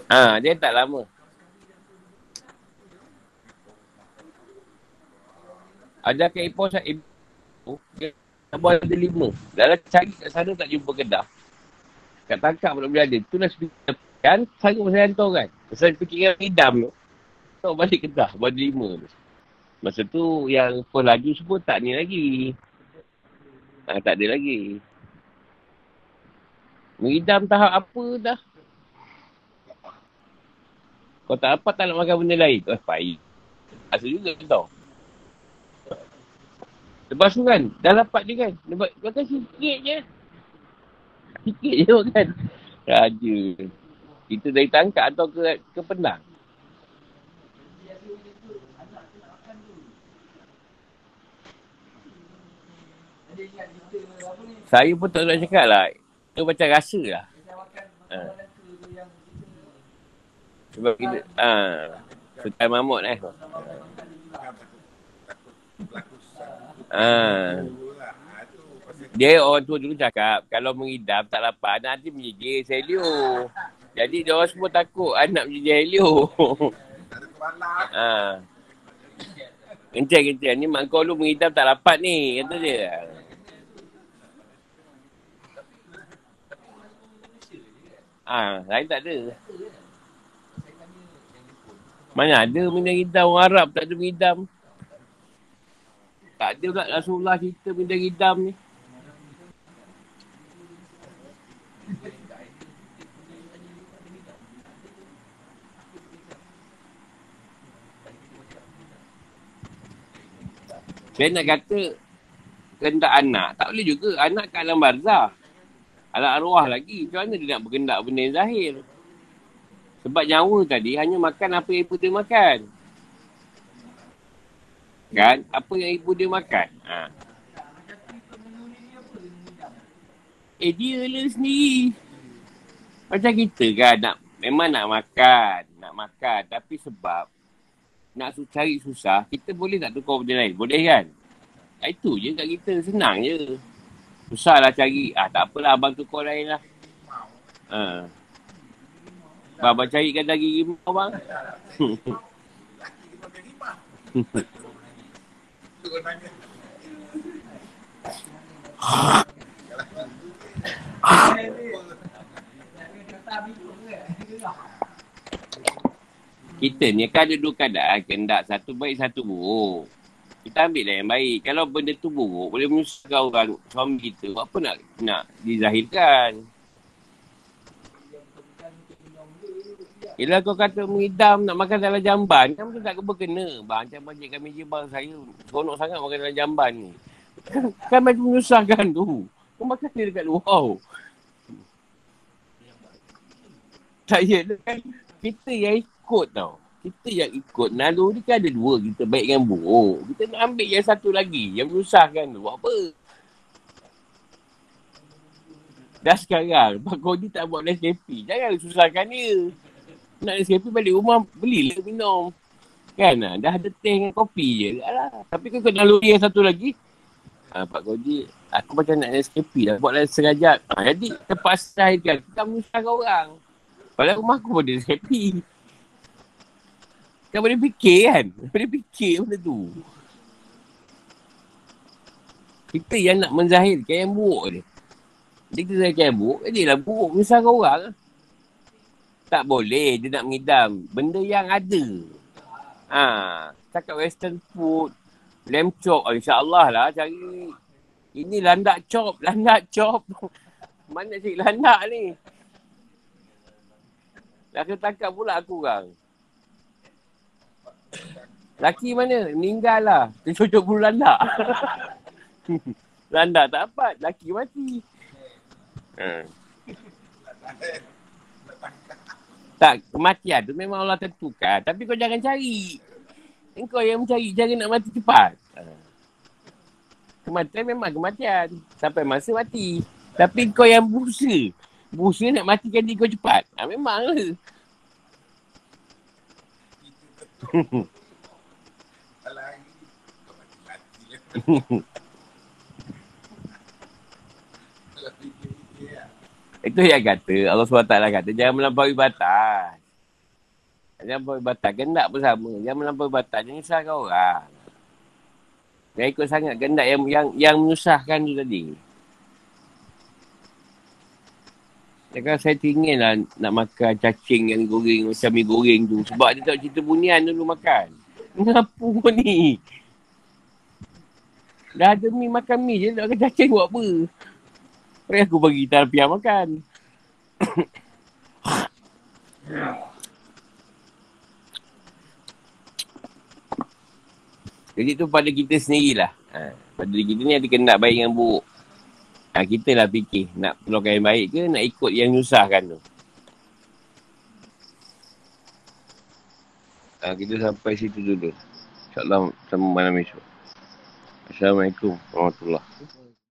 Ha, dia tak lama. Ada ke Ipoh saya Ipoh, buat ada lima. Dalam cari kat sana tak jumpa kedah. Kat tangkap pun boleh ada. Tu lah sepikiran. Kan, saya masa hantar kan. Masa fikiran hidam tu. Tak balik kedah, buat lima tu. Masa tu yang pun laju semua tak ni lagi. Ha, tak ada lagi. Mengidam tahap apa dah. Kau tak apa tak nak makan benda lain. Oh, baik. Asal juga tau. Lepas tu kan, dah dapat je kan. Lepas makan sikit je. Sikit je kan. Raja. Itu dari tangkap atau ke, ke penang. Saya pun tak nak cakap lah. Itu macam rasa lah. Ha. Sebab kita, ha. Sultan Mahmud eh. Ha. Dia orang tua dulu cakap, kalau mengidam tak dapat, nanti menjijik Helio. Jadi dia orang semua takut anak menjijik Helio. ha. Kencang, kencang. Ni mak kau lu mengidam tak dapat ni, kata dia. Ah, lain tak ada. Mana ada minum hidam orang Arab tak ada hidam. Tak ada pula Rasulullah cerita minum hidam ni. Saya nak kata kendak anak. Tak boleh juga. Anak kat alam barzah. Alat arwah lagi. Macam mana dia nak berkendak benda yang zahir? Sebab nyawa tadi hanya makan apa yang ibu dia makan. Kan? Apa yang ibu dia makan. Ha. Eh dia lah sendiri. Macam kita kan nak, memang nak makan. Nak makan. Tapi sebab nak cari susah, kita boleh tak tukar benda lain? Boleh kan? Itu je kat kita. Senang je. Susah lah cari. Ah tak apalah abang tukar lain lah. Ha. Abang, abang carikan lagi rimau abang. Kita ni kan ada dua keadaan. Kendak satu baik, satu buruk. Kita ambil lah yang baik. Kalau benda tu buruk, boleh menyusahkan orang suami kita. Apa nak nak dizahirkan? Yelah kau kata mengidam nak makan dalam jamban. Kan macam tak berkena. Bang, macam majik kami je bang saya. Seronok sangat makan dalam jamban ni. Kan, macam menyusahkan tu. Kau makan dia dekat luar. Saya kan kita yang ikut tau kita yang ikut naluri kan ada dua kita baik dengan buruk. Kita nak ambil yang satu lagi yang menyusahkan tu. Buat apa? Dah sekarang, Pak Kodi tak buat SKP. Jangan susahkan dia. Nak SKP balik rumah, belilah minum. Kan? Ah, dah ada teh dengan kopi je. Alah. Tapi kau kena lori yang satu lagi. Ha, Pak Kodi, aku macam nak SKP dah. Buat lah serajat. Ha, jadi terpaksa kan. Kita menyusahkan orang. Padahal rumah aku pun SKP. Kau boleh fikir kan? Boleh fikir benda tu. Kita yang nak menzahirkan yang buruk. Dia kita zahirkan yang buruk, dia lah buruk misalkan orang. Tak boleh dia nak mengidam benda yang ada. Ha, cakap western food, lamb chop, oh, insyaAllah lah cari. Ini landak chop, landak chop. Mana cik landak ni? Dah kena tangkap pula aku orang. Laki mana? Meninggal lah. Dia cocok bulu landak. landak tak dapat. Laki mati. Hmm. Tak, kematian tu memang Allah tentukan. Tapi kau jangan cari. Engkau yang mencari cara nak mati cepat. Ha. Kematian memang kematian. Sampai masa mati. Tapi kau yang busa. Busa nak matikan diri kau cepat. Ha, memang lah. Itu yang kata, Allah SWT kata, jangan melampaui batas. Jangan melampaui batas, gendak pun sama. Jangan melampaui batas, jangan nyusahkan orang. Jangan ikut sangat gendak yang yang yang menyusahkan tu tadi. Kan saya teringin lah nak makan cacing yang goreng macam mi goreng tu. Sebab dia tak cerita bunian dulu makan. Kenapa ni? Dah ada mi makan mi je, nak makan cacing buat apa? Mari aku bagi tarbiah makan. Jadi tu pada kita sendirilah. Ha, pada diri kita ni ada kena baik dengan buruk. Ha, kita lah fikir nak keluarkan yang baik ke nak ikut yang nyusahkan tu. Ha, kita sampai situ dulu. InsyaAllah sama malam esok. Assalamualaikum warahmatullahi wabarakatuh.